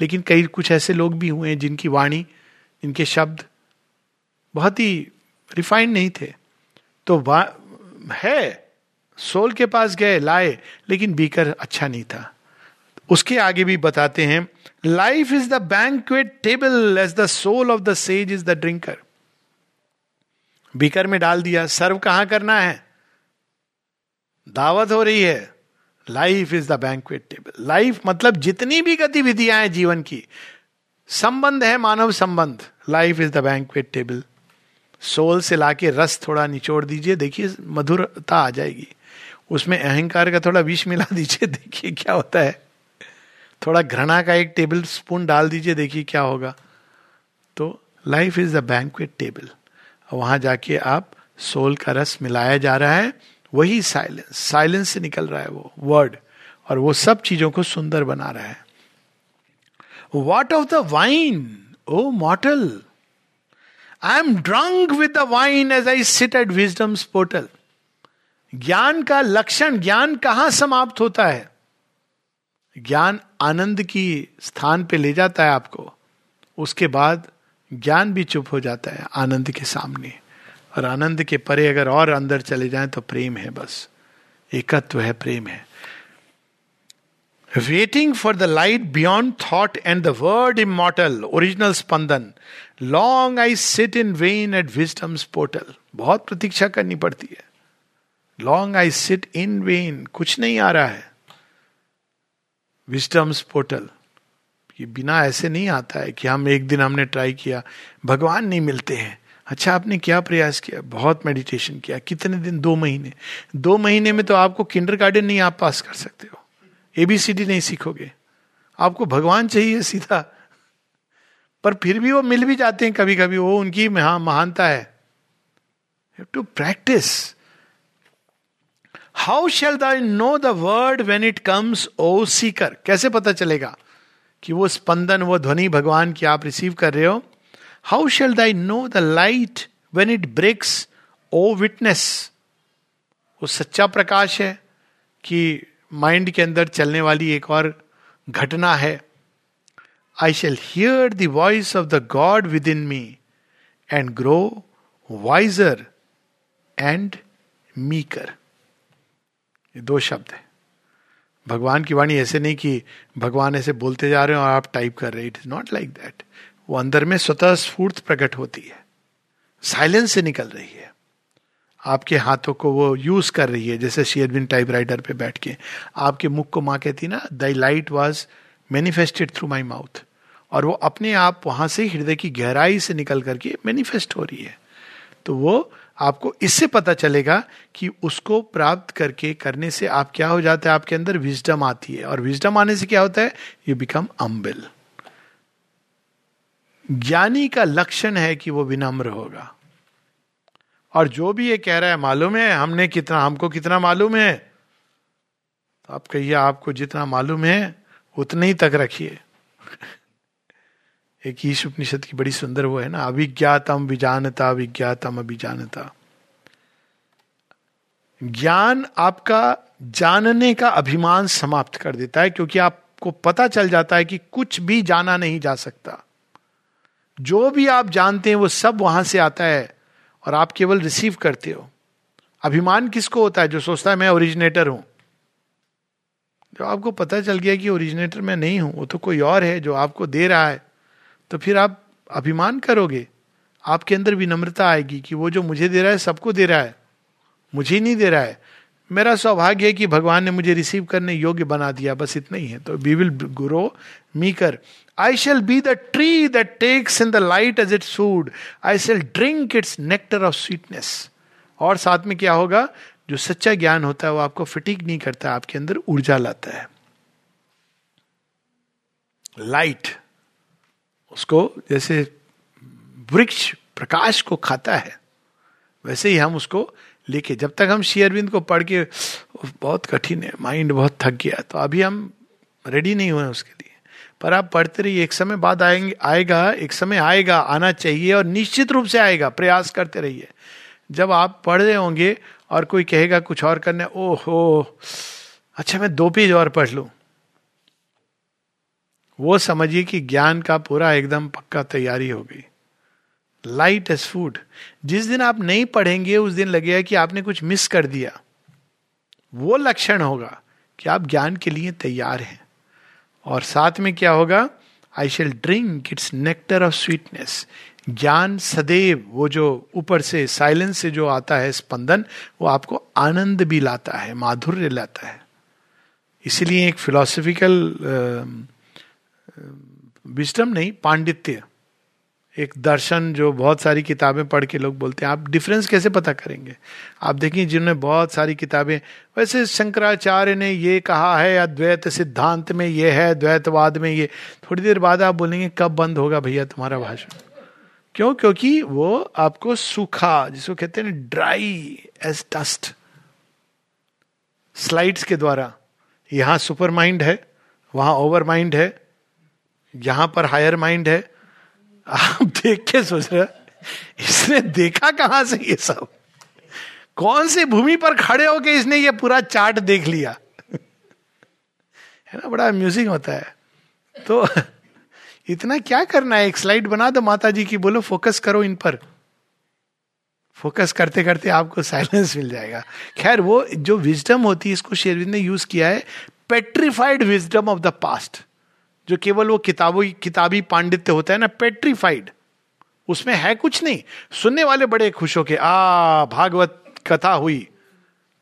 Speaker 1: लेकिन कई कुछ ऐसे लोग भी हुए हैं जिनकी वाणी इनके शब्द बहुत ही रिफाइंड नहीं थे। तो है, सोल के पास गए, लाए, लेकिन बीकर अच्छा नहीं था। उसके आगे भी बताते हैं life is the banquet table as the soul of the sage is the drinker beaker में डाल दिया, सर्व कहाँ करना है? दावत हो रही है life is the banquet table life मतलब जितनी भी गतिविधियाँ हैं जीवन की संबंध है मानव संबंध। Life is the banquet table soul से लाके रस थोड़ा निचोड़ दीजिए, देखिए मधुरता आ जाएगी। उसमें अहंकार का थोड़ा विष मिला दीजिए, देखिए क्या होता है। थोड़ा घृणा का एक टेबल स्पून डाल दीजिए, देखिए क्या होगा। तो life is the banquet table वहाँ जाके आप सोल का रस मिलाया जा रहा है, वही साइलेंस साइलेंस से निकल रहा है वो वर्ड और वो सब चीज़ों को सुंदर बना रहा है। What of the wine o mortal I am drunk with the wine as I sit at wisdom's portal ज्ञान का लक्षण, ज्ञान कहाँ समाप्त होता है? ज्ञान आनंद की स्थान पे ले जाता है आपको। उसके बाद ज्ञान भी चुप हो जाता है आनंद के सामने। और आनंद के परे अगर और अंदर चले जाएँ तो प्रेम है बस। एकत्व है प्रेम है। Waiting for the light beyond thought and the word immortal original Spandan long I sit in vain at wisdom's portal बहुत प्रतीक्षा करनी पड़ती है। Long I sit in vain कुछ नहीं आ रहा है। विस्टम्स पोर्टल ये बिना ऐसे नहीं आता है कि हम एक दिन हमने ट्राई किया। भगवान नहीं मिलते हैं। अच्छा आपने क्या प्रयास किया? बहुत मेडिटेशन किया। कितने दिन? दो महीने। दो महीने में तो आपको किंडर गार्डन नहीं आप पास कर सकते हो। एबीसीडी नहीं सीखोगे। आपको भगवान चाहिए सीधा। पर फिर भी वो मिल भी जाते हैं कभी कभी वो उनकी महानता है। To practise how shall thy know the word when it comes o seeker कैसे पता चलेगा कि वो स्पंदन, वो ध्वनि भगवान की आप रिसीव कर रहे हो? How shall thy know the light when it breaks o witness वो सच्चा प्रकाश है कि माइंड के अंदर चलने वाली एक और घटना है। I shall hear the voice of the god within me and grow wiser and meeker ये दो शब्द है। भगवान की वाणी ऐसे नहीं कि भगवान ऐसे बोलते जा रहे हैं और आप टाइप कर रहे हैं। It is not like that वो अंदर में स्वतः स्फूर्त प्रकट होती है। साइलेंस से निकल रही है। आपके हाथों को वो यूज़ कर रही है, जैसे शेयरबिन टाइप राइटर पर बैठ के। आपके मुख को माँ कहती ना thy light was manifested through my mouth और वो अपने आप वहाँ से हृदय की गहराई से निकल करके मैनिफेस्ट हो रही है। तो वो आपको इससे पता चलेगा कि उसको प्राप्त करके करने से आप क्या हो जाता है, आपके अंदर विजडम आती है। और विजडम आने से क्या होता है? यू बिकम अम्बिल ज्ञानी का लक्षण है कि वो विनम्र होगा। और जो भी ये कह रहा है, मालूम है? हमने कितना, हमको कितना मालूम है? तो आप कहिए, आपको जितना मालूम है, उतने ही तक रखिए। एक ईश उपनिषद की बड़ी सुंदर वो है ना, अभिज्ञातम विजानता विज्ञातम अभिजानता। ज्ञान आपका जानने का अभिमान समाप्त कर देता है, क्योंकि आपको पता चल जाता है कि कुछ भी जाना नहीं जा सकता। जो भी आप जानते हैं, वो सब वहाँ से आता है। और आप केवल रिसीव करते हो। अभिमान किसको होता है जो सोचता है, मैं ओरिजिनेटर हूँ जो आपको पता चल गया कि ओरिजिनेटर मैं नहीं हूँ, वो तो कोई और है जो आपको दे रहा है। तो फिर आप अभिमान करोगे। आपके अंदर विनम्रता आएगी कि वो जो मुझे दे रहा है, सबको दे रहा है। मुझे नहीं दे रहा है। मेरा सौभाग्य है कि भगवान ने मुझे रिसीव करने योग्य बना दिया। बस इतना ही है। तो वी विल ग्रो मी कर I shall be the tree that takes in the light as its food I shall drink its nectar of sweetness और साथ में क्या होगा? जो सच्चा ज्ञान होता है, वो आपको फिटिक नहीं करता, आपके अंदर ऊर्जा लाता है। लाइट उसको जैसे वृक्ष प्रकाश को खाता है, वैसे ही हम उसको लेके जब तक हम शेयरबिंद को पढ़ के बहुत कठिन है माइंड बहुत थक गया तो अभी हम रेडी नहीं हुए उसके लिए। पर आप पढ़ते रहिए, एक समय बाद आएँगे, आएगा, एक समय आएगा, आना चाहिए और निश्चित रूप से आएगा, प्रयास करते रहिए। जब आप पढ़ रहे होंगे और कोई कहेगा कुछ और करने, ओहो अच्छा मैं दो पेज और पढ़ लू। वो समझिए कि ज्ञान का पूरा एकदम पक्का तैयारी हो गई। लाइट एज फ़ूड जिस दिन आप नहीं पढ़ेंगे, उस दिन लगेगा कि आपने कुछ मिस कर दिया। वो लक्षण होगा कि आप ज्ञान के लिए तैयार हैं। और साथ में क्या होगा? I shall drink its nectar of sweetness ज्ञान सदैव वो जो ऊपर से साइलेंस से जो आता है स्पंदन, वो आपको आनंद भी लाता है, माधुर्य लाता है। इसलिए एक फिलोसफिकल विस्टम नहीं, पांडित्य। एक दर्शन जो बहुत सारी किताबें पढ़ के लोग बोलते हैं, आप डिफरेंस कैसे पता करेंगे? आप देखिए, जिन्होंने बहुत सारी किताबें, वैसे शंकराचार्य ने ये कहा है, अद्वैत सिद्धांत में ये है द्वैतवाद में ये। थोड़ी देर बाद आप बोलेंगे, कब बंद होगा भैया तुम्हारा भाषण? क्यों? क्योंकि वो आपको सूखा, जिसको कहते हैं ड्राई एज डस्ट स्लाइड्स के द्वारा, यहाँ सुपर माइंड है, वहाँ ओवर माइंड है, यहाँ पर हायर माइंड है आप देख के सोच रहे इसने देखा कहाँ से ये सब? कौन सी भूमि पर खड़े होके इसने ये पूरा चार्ट देख लिया? है ना, बड़ा म्यूज़िक होता है। तो इतना क्या करना है? एक स्लाइड बना दो माता जी की, बोलो फोकस करो इन पर। फोकस करते करते आपको साइलेंस मिल जाएगा। खैर, वो जो विजडम होती है, इसको शेरविंद ने यूज़ किया है petrified wisdom of the past जो केवल वो किताबों किताबी पांडित्य होता है ना पेट्रीफाइड उसमें है कुछ नहीं। सुनने वाले बड़े खुश हो के आ, भागवत कथा हुई।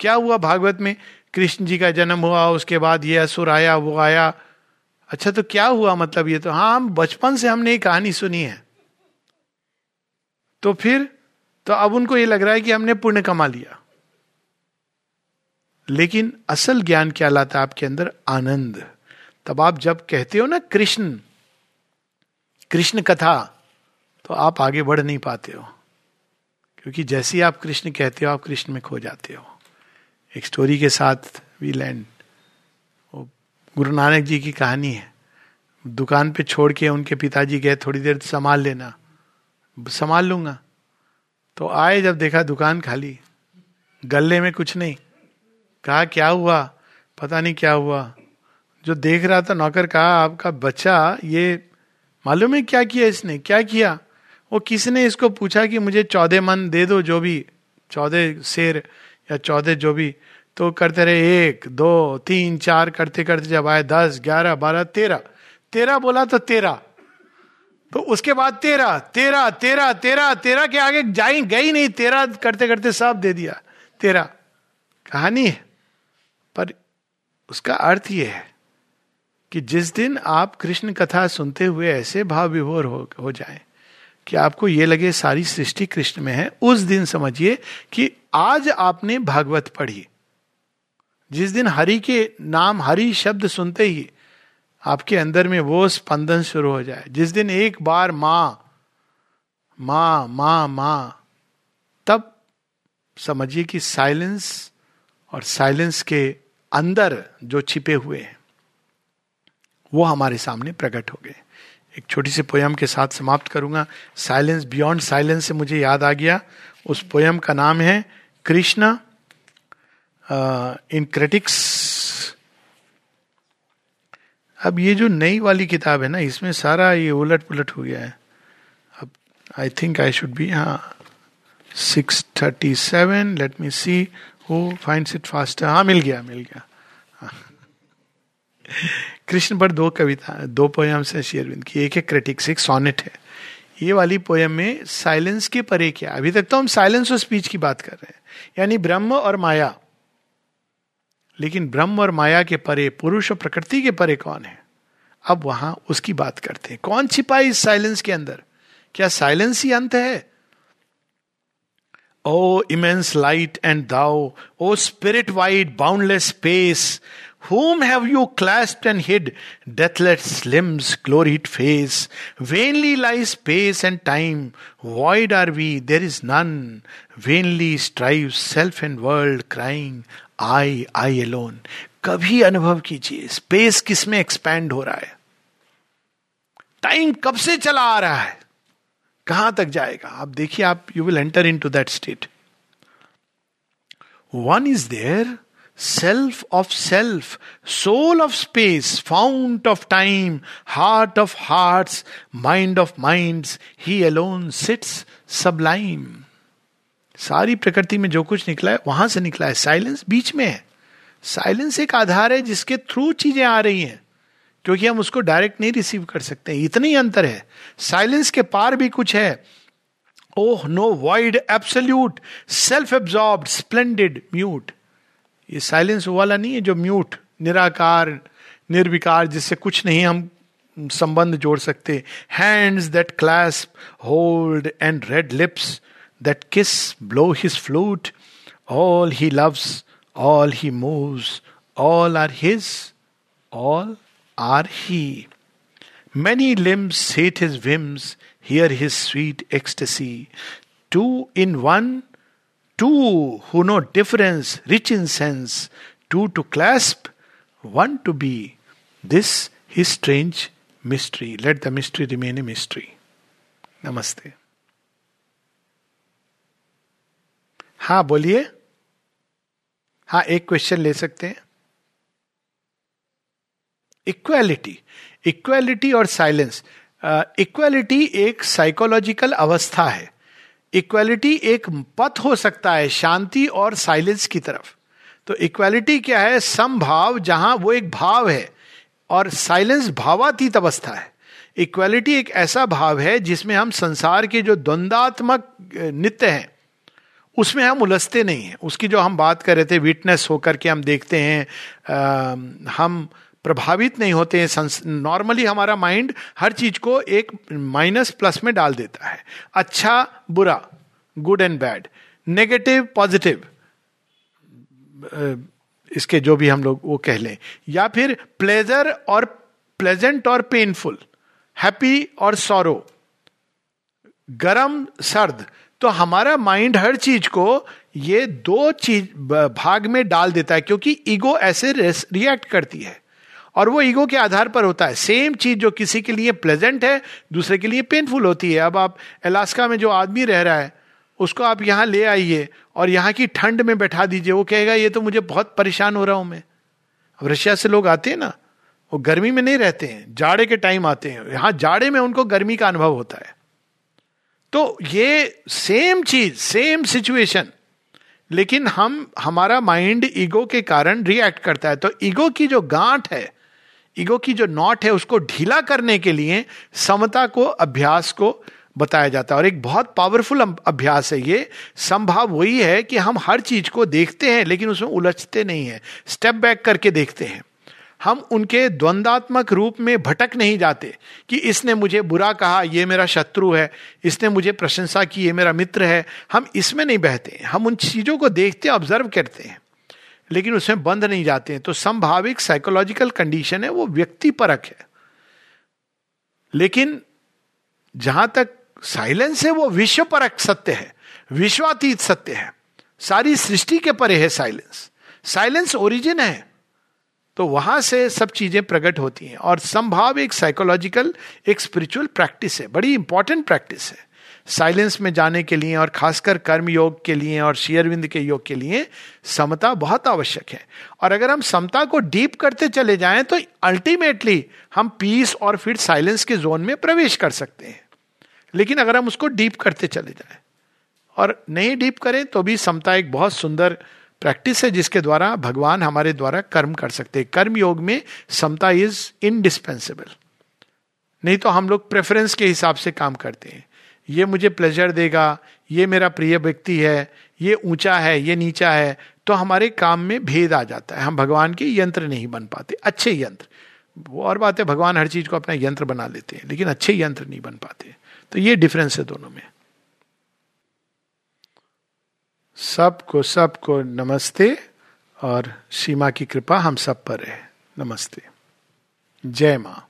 Speaker 1: क्या हुआ भागवत में? कृष्ण जी का जन्म हुआ, उसके बाद ये असुर आया, वो आया। अच्छा तो क्या हुआ मतलब ये तो? हाँ हम बचपन से हमने ये कहानी सुनी है। तो फिर तो अब उनको ये लग रहा है कि हमने पुण्य कमा लिया। लेकिन असल ज्ञान क्या लाता है आपके अंदर? आनंद। तब आप जब कहते हो ना कृष्ण कृष्ण कथा तो आप आगे बढ़ नहीं पाते हो। क्योंकि जैसे ही आप कृष्ण कहते हो, आप कृष्ण में खो जाते हो। एक स्टोरी के साथ वी लैंड वो गुरु नानक जी की कहानी है। दुकान पे छोड़ के उनके पिताजी गए, थोड़ी देर संभाल लेना। संभाल लूँगा। तो आए जब देखा दुकान खाली। गले में कुछ नहीं। कहा, क्या हुआ? पता नहीं क्या हुआ। जो देख रहा था नौकर कहा, आपका बच्चा ये मालूम है क्या किया इसने? क्या किया? वो किसी ने इसको पूछा कि मुझे चौदह मन दे दो जो भी, चौदह शेर या चौदह जो भी। तो करते रहे, एक, दो, तीन, चार, करते करते जब आए, दस, ग्यारह, बारह, तेरह। तेरह बोला तो तेरह। तो उसके बाद तेरह तेरह तेरह तेरह तेरह के आगे जाई, गई नहीं। तेरह करते करते सब दे दिया, तेरह। कहानी है, पर उसका अर्थ यह है कि जिस दिन आप कृष्ण कथा सुनते हुए ऐसे भाव विभोर हो, हो जाए कि आपको ये लगे सारी सृष्टि कृष्ण में है उस दिन समझिए कि आज आपने भागवत पढ़ी। जिस दिन हरि के नाम हरि शब्द सुनते ही आपके अंदर में वो स्पंदन शुरू हो जाए। जिस दिन एक बार माँ माँ माँ माँ तब समझिए कि साइलेंस और साइलेंस के अंदर जो छिपे हुए हैं। वो हमारे सामने प्रकट हो गए। एक छोटी सी पोयम के साथ समाप्त करूँगा। साइलेंस बियॉन्ड साइलेंस से मुझे याद आ गया। उस पोयम का नाम है कृष्णा इन क्रिटिक्स अब ये जो नई वाली किताब है ना, इसमें सारा ये उलट पुलट हो गया है। अब I think I should be हाँ six thirty seven let me see who finds it fast हाँ मिल गया मिल गया। कृष्ण पर दो कविता, दो पोयम्स है शेयरविंद की। एक है क्रिटिक्स एक सोनेट है। ये वाली पोयम में साइलेंस के परे क्या? अभी तक तो हम साइलेंस और स्पीच की बात कर रहे हैं। यानी ब्रह्म और माया। लेकिन ब्रह्म और माया के परे, पुरुष और प्रकृति के परे कौन है? अब वहाँ उसकी बात करते हैं। कौन छिपा इस साइलेंस के अंदर? क्या साइलेंस ही अंत है? ओ immense light and thou o spirit wide boundless space Whom have you clasped and hid? Deathless limbs, gloried face. Vainly lies space and time. Void are we, there is none. Vainly strives self and world, crying, I, I alone. कभी अनुभव कीजिए space किसमें expand हो रहा है time कब से चला आ रहा है कहाँ तक जाएगा आप देखिए आप you will enter into that state one is there self of self, soul of space, fount of time, heart of hearts, mind of minds, he alone sits sublime. सारी प्रकृति में जो कुछ निकला है वहाँ से निकला है। साइलेंस बीच में है। साइलेंस एक आधार है जिसके थ्रू चीज़ें आ रही हैं क्योंकि हम उसको डायरेक्ट नहीं रिसीव कर सकते इतना ही अंतर है। साइलेंस के पार भी कुछ है। ओह no wide absolute self absorb splendid mute ये साइलेंस वाला नहीं है जो म्यूट निराकार, निर्विकार, जिससे कुछ नहीं हम संबंध जोड़ सकते। Hands that clasp hold and red lips that kiss blow his flute all he loves all he moves all are his all are he many limbs hate his whims hear his sweet ecstasy two in one two who know difference rich in sense two to clasp one to be this his strange mystery let the mystery remain a mystery नमस्ते हाँ बोलिए। हाँ एक question ले सकते हैं। Equality equality और silence equality एक साइकोलॉजिकल अवस्था है। इक्वालिटी एक पथ हो सकता है शांति और साइलेंस की तरफ़। तो इक्वालिटी क्या है? समभाव जहाँ वो एक भाव है और साइलेंस भावातीत अवस्था है। इक्वालिटी एक ऐसा भाव है जिसमें हम संसार के जो द्वंदात्मक नित्य हैं उसमें हम उलझते नहीं हैं। उसकी जो हम बात कर रहे थे विटनेस होकर के हम देखते हैं आ, हम प्रभावित नहीं होते हैं। नॉर्मली हमारा माइंड हर चीज़ को एक माइनस प्लस में डाल देता है। अच्छा बुरा good and bad negative positive इसके जो भी हम लोग वो कह लें। या फिर प्लेजर और प्लेजेंट और पेनफुल हैप्पी और सोरो गरम, सर्द तो हमारा माइंड हर चीज़ को ये दो चीज़ भाग में डाल देता है, क्योंकि ईगो ऐसे रिएक्ट करती है। और वो ईगो के आधार पर होता है। सेम चीज़ जो किसी के लिए प्लेजेंट है, दूसरे के लिए पेनफुल होती है। अब आप अलास्का में जो आदमी रह रहा है, उसको आप यहाँ ले आइए और यहाँ की ठंड में बैठा दीजिए। वो कहेगा, ये तो मुझे बहुत परेशान हो रहा हूँ मैं। अब रशिया से लोग आते हैं ना, वो गर्मी में नहीं रहते हैं, जाड़े के टाइम आते हैं। यहाँ जाड़े में उनको गर्मी का अनुभव होता है। तो ये सेम चीज़ सेम सिचुएशन लेकिन हम, हमारा माइंड ईगो के कारण रिएक्ट करता है। तो ईगो की जो गांठ है ईगो की जो नॉट है उसको ढीला करने के लिए समता को, अभ्यास को बताया जाता है। और एक बहुत पावरफुल अभ्यास है ये। संभाव वही है कि हम हर चीज़ को देखते हैं, लेकिन उसमें उलझते नहीं है। स्टेप बैक करके देखते हैं। हम उनके द्वंदात्मक रूप में भटक नहीं जाते कि इसने मुझे बुरा कहा, ये मेरा शत्रु है, इसने मुझे प्रशंसा की, ये मेरा मित्र है। हम इसमें नहीं बहते हम उन चीज़ों को देखते ऑब्ज़र्व करते हैं। लेकिन उसमें बंद नहीं जाते हैं। तो संभाविक साइकोलॉजिकल कंडीशन है, वो व्यक्ति परक है। लेकिन जहाँ तक साइलेंस है, वो विश्व परक सत्य है, विश्वातीत सत्य है। सारी सृष्टि के परे है साइलेंस साइलेंस ओरिजिन है तो वहाँ से सब चीज़ें प्रकट होती हैं। और संभाव एक साइकोलॉजिकल एक स्पिरिचुअल प्रैक्टिस है, बड़ी इंपॉर्टेंट प्रैक्टिस है। साइलेंस में जाने के लिए और खासकर कर्म योग के लिए और शेयरविंद के योग के लिए समता बहुत आवश्यक है। और अगर हम समता को डीप करते चले जाएँ तो अल्टीमेटली हम पीस और फिर साइलेंस के जोन में प्रवेश कर सकते हैं। लेकिन अगर हम उसको डीप करते चले जाएँ और नहीं डीप करें तो भी समता एक बहुत सुंदर प्रैक्टिस है जिसके द्वारा भगवान हमारे द्वारा कर्म कर सकते हैं। कर्म योग में समता इज़ इनडिस्पेंसेबल नहीं तो हम लोग प्रेफरेंस के हिसाब से काम करते हैं। ये मुझे प्लेजर देगा, ये मेरा प्रिय व्यक्ति है, ये ऊँचा है, ये नीचा है तो हमारे काम में भेद आ जाता है। हम भगवान के यंत्र नहीं बन पाते, अच्छे यंत्र। वो और बात है, भगवान हर चीज़ को अपना यंत्र बना लेते हैं, लेकिन अच्छे यंत्र नहीं बन पाते। तो ये डिफरेंस है दोनों में। सबको सबको नमस्ते, और सीमा की कृपा हम सब पर है। नमस्ते। जय माँ।